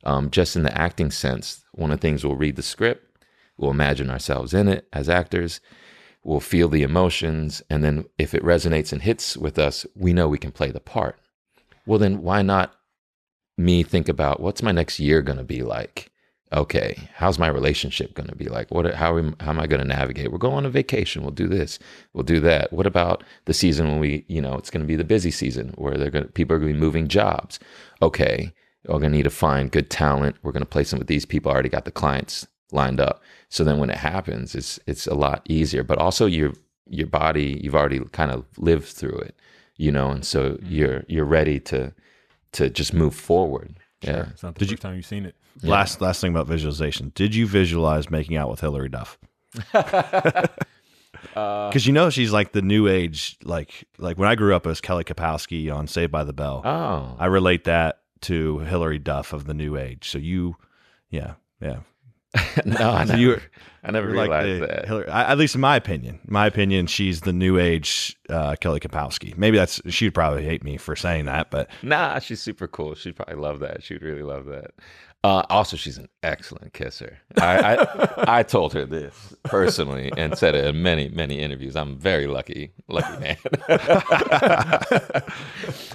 Um, just in the acting sense, one of the things we'll read the script, we'll imagine ourselves in it as actors, we'll feel the emotions, and then if it resonates and hits with us, we know we can play the part. Well, then why not me think about what's my next year going to be like? Okay, how's my relationship going to be like? What how am, how am I going to navigate? We're going on a vacation. We'll do this. We'll do that. What about the season when we, you know, it's going to be the busy season where they're going to, people are going to be moving jobs. Okay, we're going to need to find good talent. We're going to place them with these people. I already got the clients lined up. So then when it happens, it's it's a lot easier. But also your your body, you've already kind of lived through it, you know, and so mm-hmm. you're you're ready to to just move forward. Yeah. It's not the Did first you- time you've seen it. Last last thing about visualization. Did you visualize making out with Hilary Duff? Because you know she's like the new age, like like when I grew up as Kelly Kapowski on Saved by the Bell. Oh, I relate that to Hilary Duff of the new age. So you, yeah, yeah. no, I never, you're- I never You're like realized the that. Hilary, I, at least in my opinion, my opinion, she's the new age uh, Kelly Kapowski. Maybe that's she'd probably hate me for saying that, but Nah, she's super cool. She'd probably love that. She'd really love that. Uh, also, she's an excellent kisser. I, I I told her this personally and said it in many many interviews. I'm very lucky, lucky man.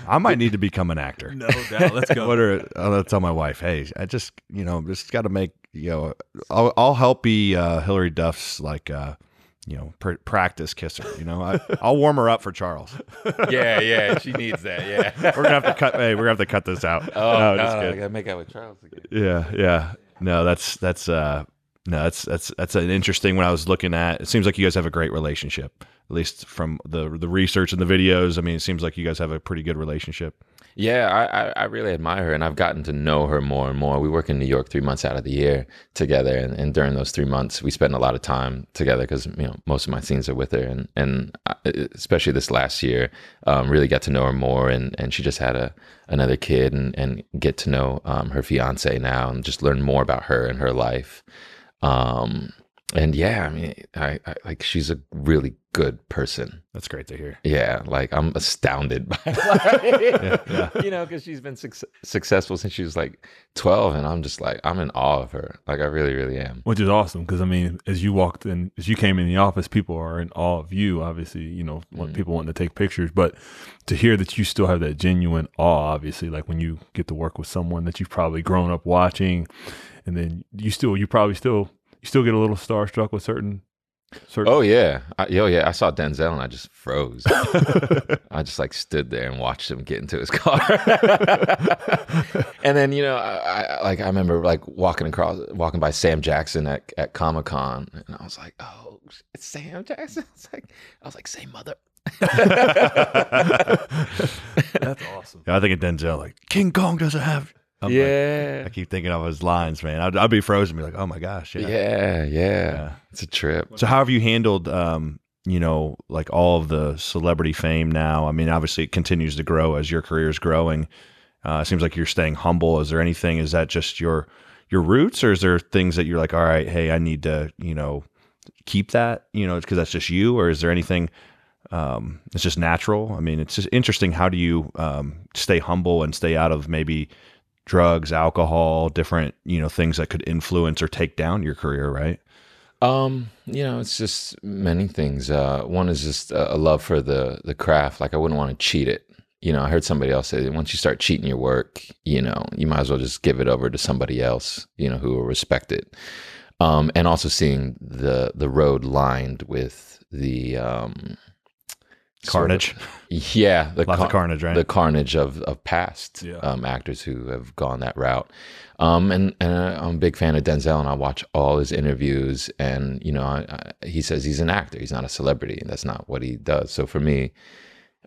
I might need to become an actor. No doubt. Let's go. What are I'll tell my wife, hey, I just you know just got to make you know I'll, I'll help be uh, Hilary Duff's like uh, you know pr- practice kisser. You know I, I'll warm her up for Charles. yeah, yeah, she needs that. Yeah. We're gonna have to cut. Hey, we're gonna have to cut this out. Oh no, no, no, I gotta make out with Charles again. Yeah, yeah. No, that's that's uh no, that's that's that's an interesting when I was looking at it seems like you guys have a great relationship. At least from the the research and the videos. I mean, it seems like you guys have a pretty good relationship. Yeah, I, I, really admire her, and I've gotten to know her more and more. We work in New York three months out of the year together, and, and during those three months, we spend a lot of time together because you know most of my scenes are with her, and and I, especially this last year, um, really got to know her more, and, and she just had a another kid, and and get to know um, her fiance now, and just learn more about her and her life. Um, and yeah, I mean, I, I like she's a really good person. That's great to hear. Yeah, like I'm astounded by yeah. you know, because she's been suc successful since she was like 12, and I'm just like I'm in awe of her. Like I really, really am. Which is awesome because I mean, as you walked in, as you came in the office, people are in awe of you. Obviously, you know, want Mhm. people wanting to take pictures, but to hear that you still have that genuine awe, obviously, like when you get to work with someone that you've probably grown up watching, and then you still, you probably still, you still get a little starstruck with certain, certain. Oh yeah, I, yo yeah. I saw Denzel and I just froze. I just like stood there and watched him get into his car. and then you know, I, I like I remember like walking across, walking by Sam Jackson at at Comic Con, and I was like, oh, it's Sam Jackson. It's like I was like, say mother. That's awesome. Yeah, I think of Denzel like King Kong doesn't have. I'm like- yeah. I keep thinking of his lines, man. I'd, I'd be frozen, be like, oh my gosh, yeah, yeah. yeah, Yeah. It's a trip. So how have you handled, um, you know, like all of the celebrity fame now? I mean, obviously it continues to grow as your career is growing. Uh, it seems like you're staying humble. Is there anything? Is that just your your roots, or is there things that you're like, all right, hey, I need to, you know, keep that, you know, because that's just you, or is there anything? Um, it's just natural. I mean, it's just interesting. How do you um, stay humble and stay out of maybe drugs, alcohol, different, you know, things that could influence or take down your career, right? Um, you know, it's just many things. Uh, one is just a love for the the craft. Like I wouldn't want to cheat it. You know, I heard somebody else say that once you start cheating your work, you know, you might as well just give it over to somebody else. You know, who will respect it. Um, and also seeing the the road lined with the um, sort of- Carnage, yeah, the lots car- of carnage, right? the carnage of of past Yeah. um, actors who have gone that route. Um, and and I- I'm a big fan of Denzel, and I watch all his interviews. And you know, I, I, he says he's an actor; he's not a celebrity, and that's not what he does. So for me,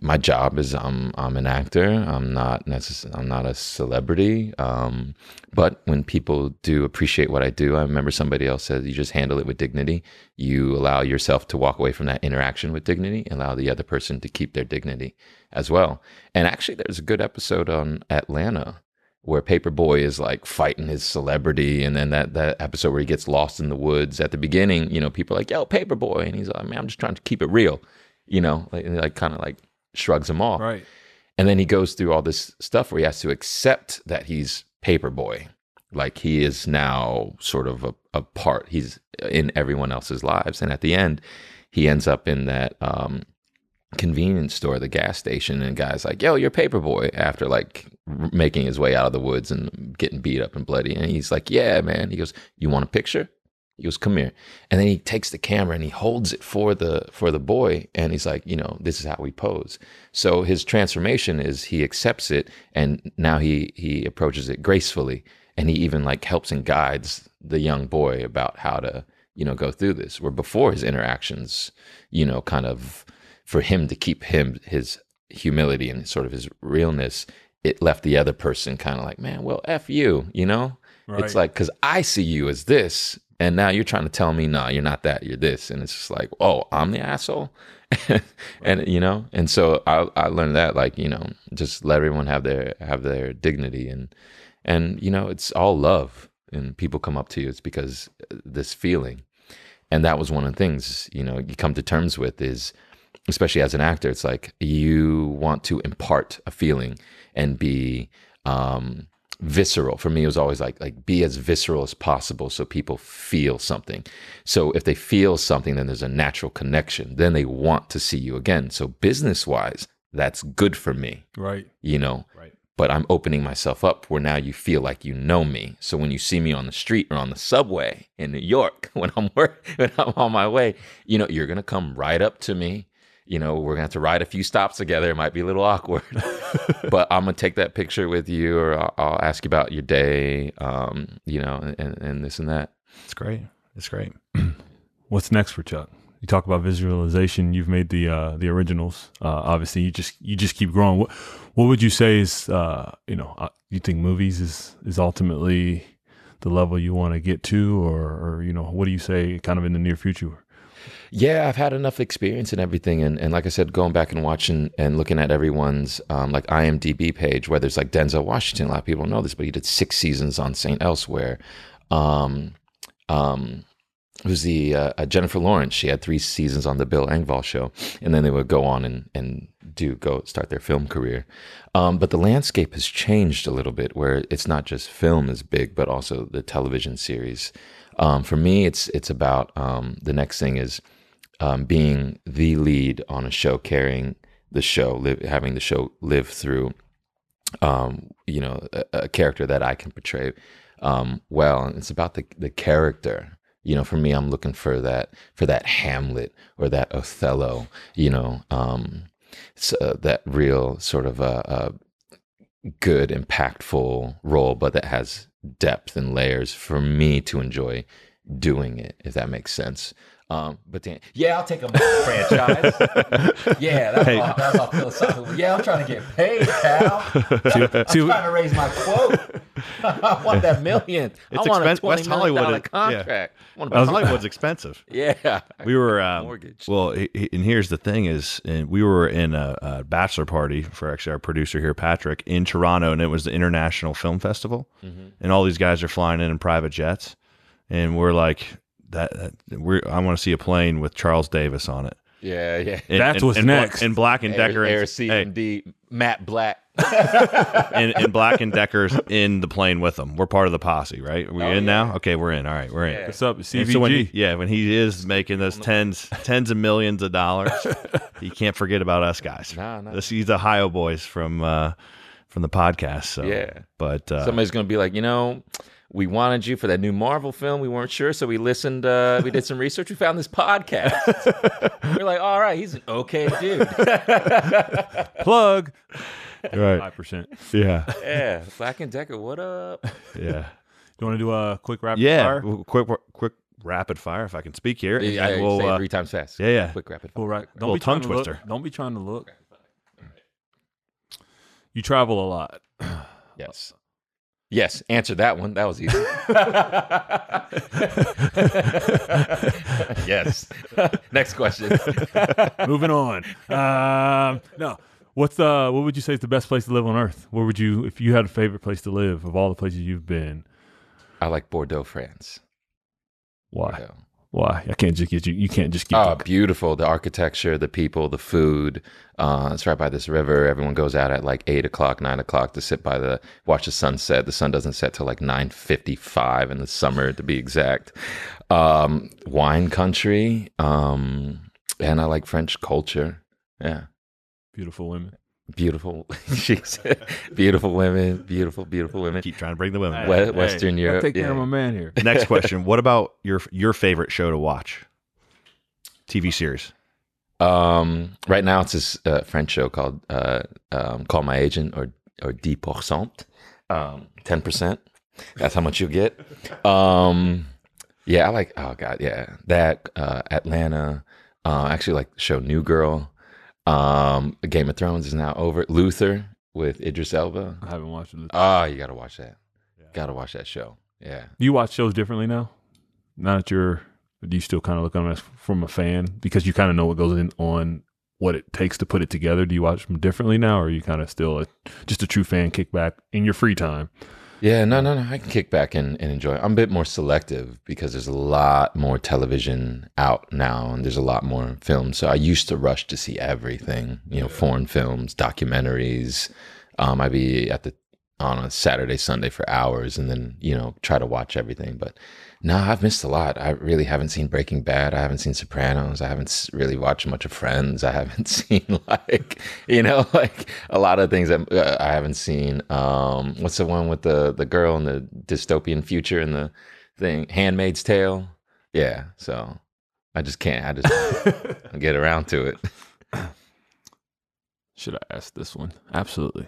my job is I'm I'm an actor. I'm not necess- I'm not a celebrity. Um, but when people do appreciate what I do, I remember somebody else said you just handle it with dignity. You allow yourself to walk away from that interaction with dignity, allow the other person to keep their dignity as well. And actually, there's a good episode on Atlanta where Paper Boi is like fighting his celebrity, and then that that episode where he gets lost in the woods at the beginning. You know, people are like, "Yo, Paper Boi," and he's like, "Man, I'm just trying to keep it real." You know, like, like kind of like shrugs him off. Right. And then he goes through all this stuff where he has to accept that he's Paper Boi. Like he is now sort of a, a part. He's in everyone else's lives. And at the end, he ends up in that um, convenience store, the gas station, and guy's like, "Yo, you're Paper Boi." After like r- making his way out of the woods and getting beat up and bloody, and he's like, "Yeah, man." He goes, "You want a picture?" He goes, "Come here," and then he takes the camera and he holds it for the for the boy, and he's like, "You know, this is how we pose." So his transformation is he accepts it, and now he he approaches it gracefully, and he even like helps and guides the young boy about how to you know go through this. Where before his interactions, you know, kind of for him to keep him his humility and sort of his realness, it left the other person kind of like, man, well, f you, you know. Right. It's like because I see you as this, and now you're trying to tell me, no, you're not that, you're this, and it's just like, oh, I'm the asshole, and you know, and so I I learned that like you know, just let everyone have their have their dignity, and and you know, it's all love, and people come up to you, it's because uh, this feeling, and that was one of the things you know you come to terms with is especially as an actor, it's like you want to impart a feeling and be um, visceral. For me, it was always like like be as visceral as possible so people feel something. So if they feel something, then there's a natural connection. Then they want to see you again. So business wise, that's good for me, Right. you know. Right. But I'm opening myself up where now you feel like you know me. So when you see me on the street or on the subway in New York, when I'm work, when I'm on my way, you know, you're gonna come right up to me. You know, we're gonna have to ride a few stops together. It might be a little awkward, but I'm gonna take that picture with you, or I'll, I'll ask you about your day. Um, you know, and, and this and that. It's great. It's great. What's next for Chuck? You talk about visualization. You've made the uh, the originals. Uh, obviously, you just you just keep growing. What what would you say is uh, you know uh, you think movies is is ultimately the level you want to get to, or or you know what do you say kind of in the near future? Yeah, I've had enough experience and everything, and, and like I said, going back and watching and looking at everyone's um, like IMDb page, where there's like Denzel Washington. A lot of people know this, but he did six seasons on Saint Elsewhere. Um, um, who's the uh, uh, Jennifer Lawrence. She had three seasons on the Bill Engvall show, and then they would go on and and do go start their film career. Um, but the landscape has changed a little bit, where it's not just film is big, but also the television series. Um, for me, it's it's about um, the next thing is um, being the lead on a show, carrying the show, live, having the show live through, um, you know, a, a character that I can portray um, well. And it's about the the character. You know, for me, I'm looking for that for that Hamlet or that Othello. You know, um, uh, that real sort of a, a good, impactful role, but that has depth and layers for me to enjoy doing it. If that makes sense. Um, but then, yeah, I'll take a franchise. yeah, that's, Hey. all, that's all philosophical. Yeah, I'm trying to get paid, pal. I'm trying to raise my quote. I want that million. It's I want expensive. a West Hollywood is- yeah. contract. I want I was- a Hollywood's expensive. yeah. We were um, Mortgage. well, and here's the thing: is and we were in a, a bachelor party for actually our producer here, Patrick, in Toronto, and it was the International Film Festival, and all these guys are flying in in private jets, and we're like, that, that we're I want to see a plane with Charles Davis on it. Yeah, yeah. And, That's and- what's and next. And Black and Decker, Air, Air and, hey, CMD, Matt Black. and, and Black and Decker's in the plane with them. We're part of the posse, right? Are we Oh, in yeah. now? Okay, we're in. All right, we're in. Yeah. What's up, CVG? so when he, yeah, when he is making those tens, tens of millions of dollars, he can't forget about us guys. Nah, nah. This, he's Ohio boys from uh, from the podcast. So Yeah. but uh, Somebody's going to be like, you know, we wanted you for that new Marvel film. We weren't sure, so we listened. Uh, we did some research. We found this podcast. We're like, all right, he's an okay dude. Plug. right, Five percent. yeah, yeah, Black and Decker, what up? yeah, You want to do a quick rapid yeah. fire? Well, Quick, quick, rapid fire. If I can speak here, and Yeah, then we'll, say it uh, three times fast. yeah, yeah. Quick rapid Cool, fire. right? Don't Little be trying tongue to twister. Don't be trying to look. You travel a lot. Yes. Yes, answer that one. That was easy. yes. Next question. Moving on. Um, no. What's the? What would you say is the best place to live on Earth? Where would you, if you had a favorite place to live of all the places you've been? I like Bordeaux, France. Why? Bordeaux. Why? I can't just get you. You can't just keep. Oh, talking. beautiful. The architecture, the people, the food. Uh, it's right by this river. Everyone goes out at like eight o'clock, nine o'clock to sit by the watch the sunset. The sun doesn't set till like nine fifty five in the summer, to be exact. Um, wine country. Um, and I like French culture. Yeah, Beautiful women. Beautiful. She's beautiful women. Beautiful, beautiful women. keep trying to bring the women. We- back. Western gotta Europe, Take care of my man here. Next question: What about your your favorite show to watch? TV series. Um, right now it's this uh, French show called uh, um, "Call My Agent" or or "10 percent." Um, ten percent. That's how much you get. Um, yeah, I like. Oh god, yeah, that uh, Atlanta. Uh, actually like the show New Girl. Um, Game of Thrones is now over. Luther with Idris Elba. I haven't watched it. Oh, you gotta watch that. Gotta watch that show. Yeah. Do you watch shows differently now? Now that you're, do you still kind of look on as from a fan because you kind of know what goes in on what it takes to put it together? Do you watch them differently now, or are you kind of still a, just a true fan kickback in your free time? Yeah, no, no, no. I can kick back and, and enjoy. I'm a bit more selective because there's a lot more television out now and there's a lot more films. So I used to rush to see everything, you know, foreign films, documentaries. Um, I'd be at the on a Saturday, Sunday for hours and then, you know, try to watch everything. But no, I've missed a lot. I really haven't seen Breaking Bad. I haven't seen Sopranos. I haven't really watched much of Friends. I haven't seen like, you know, like a lot of things that uh, I haven't seen. Um, what's the one with the the girl in the dystopian future and the thing, Handmaid's Tale? Yeah. So I just can't. I just get around to it. Should I ask this one? Absolutely.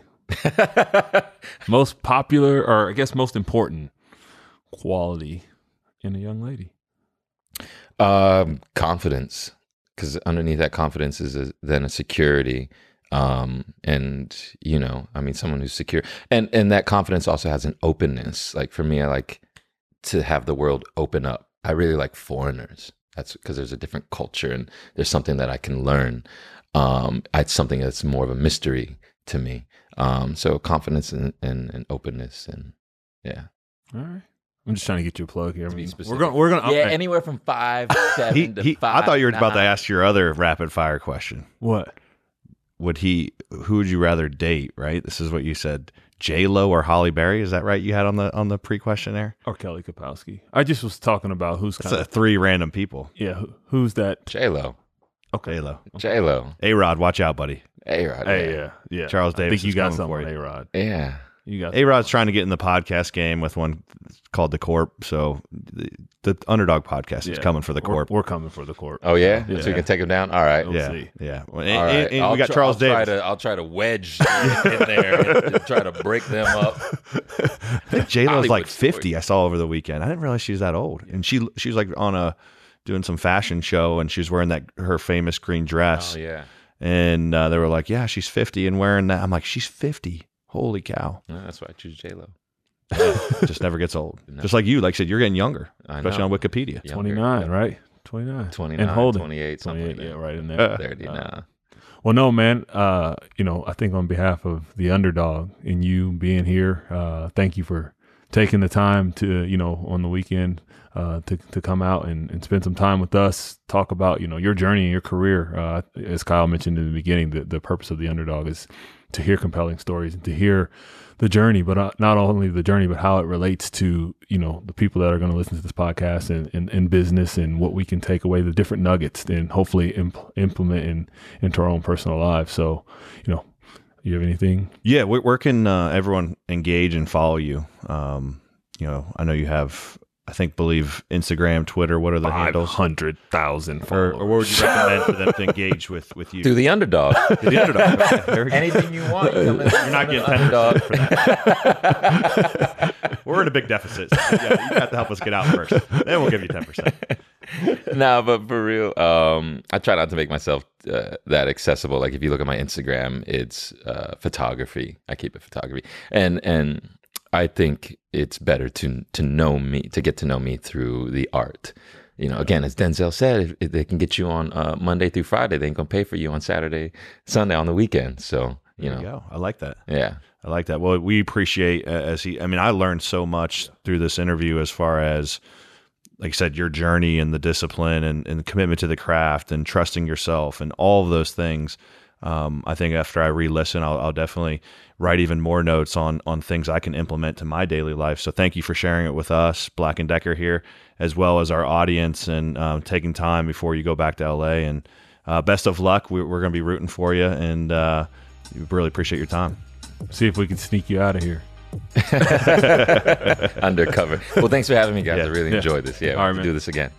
most popular, or I guess most important quality in a young lady. Um, confidence, because underneath that confidence is a, then a security. Um, and you know, I mean, someone who's secure, and and that confidence also has an openness. Like for me, I like to have the world open up. I really like foreigners. That's because there's a different culture and there's something that I can learn. Um, it's something that's more of a mystery to me. Um, so confidence and, and, and openness and yeah. All right. I'm just trying to get you a plug here. I be mean, we're specific. going. We're going. Yeah, okay. anywhere from five, seven He, to he, five. I thought you were about to ask your other rapid fire question. what? Would he? Who would you rather date? Right. This is what you said. J Lo or Halle Berry? Is that right? You had on the on the pre questionnaire. Or Kelly Kapowski? I just was talking about who's That's kind of three random people. yeah. Who, who's that? J Lo, J Lo, J Lo, A Rod. Watch out, buddy. A Rod. Hey, yeah, yeah. Charles Davis. I Davis think you is got something for. A Rod. yeah. You got A Rod's trying to get in the podcast game with one called the Corp. So the, the Underdog podcast is coming for the We're, Corp. we're coming for the Corp. Oh yeah? Yeah. so we can take him down. All right. We'll yeah, see. yeah. Well, and, right. and- and I'll we got try- Charles I'll try to I'll try to wedge in there and try to break them up. I think J Lo's Hollywood like story. fifty. I saw over the weekend. I didn't realize she was that old. And she she was like on a doing some fashion show, and she was wearing that her famous green dress. Oh yeah. And uh, they were like, "Yeah, she's fifty and wearing that." I'm like, "She's fifty. Holy cow!" No, that's why I choose J Lo. Just never gets old. No. Just like you, like I said, you're getting younger, I especially know. on Wikipedia. Younger. Twenty nine, right? Twenty nine. 29, and holding 28, something like 28, that. yeah, right in there. Thirty Uh, now. Well, no, man. Uh, you know, I think on behalf of the underdog and you being here, uh, thank you for taking the time to, you know, on the weekend, uh, to, to come out and, and spend some time with us, talk about, you know, your journey and your career. Uh, as Kyle mentioned in the beginning, the, the purpose of the underdog is to hear compelling stories and to hear the journey, but uh, not only the journey, but how it relates to, you know, the people that are going to listen to this podcast and, and, and business and what we can take away, the different nuggets and hopefully imp- implement in, into our own personal lives. So, you know, you have anything? Yeah, where, where can uh, everyone engage and follow you? Um, you know, I know you have, I think, believe Instagram, Twitter. What are the handles? 500,000 Or, or what would you recommend for them to engage with with you? Through the underdog. the underdog. Okay. Anything you want. You You're not getting ten underdog. percent for that. We're in a big deficit. So yeah, you got to help us get out first. Then we'll give you ten percent. no, but for real, um, I try not to make myself uh, that accessible. Like if you look at my Instagram, it's uh, photography. I keep it photography, and and I think it's better to to know me, to get to know me through the art. You know, again, as Denzel said, if, if they can get you on uh, Monday through Friday, they ain't gonna pay for you on Saturday, Sunday on the weekend. So you know, you. I like that. yeah, I like that. Well, we appreciate uh, as he. I mean, I learned so much through this interview as far as, like I said, your journey and the discipline and, and the commitment to the craft and trusting yourself and all of those things. Um, I think after I re-listen, I'll, I'll definitely write even more notes on on things I can implement to my daily life. So thank you for sharing it with us, Black and Decker here, as well as our audience, and um, taking time before you go back to LA. And uh, best of luck. We, we're going to be rooting for you, and uh, we really appreciate your time. See if we can sneak you out of here. undercover. Well, thanks for having me, guys. Yeah. I really Yeah. enjoyed this. Yeah, All we'll right, to do this again.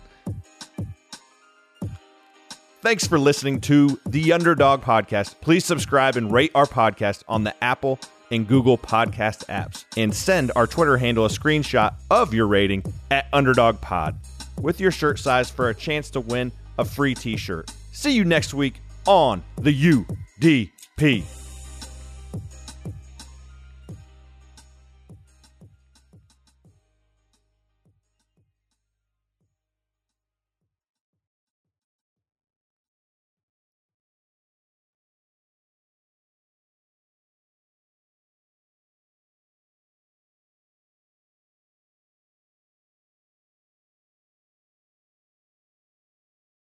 Thanks for listening to the Underdog Podcast. Please subscribe and rate our podcast on the Apple and Google podcast apps and send our Twitter handle a screenshot of your rating at Underdog Pod with your shirt size for a chance to win a free t shirt. See you next week on the UDP.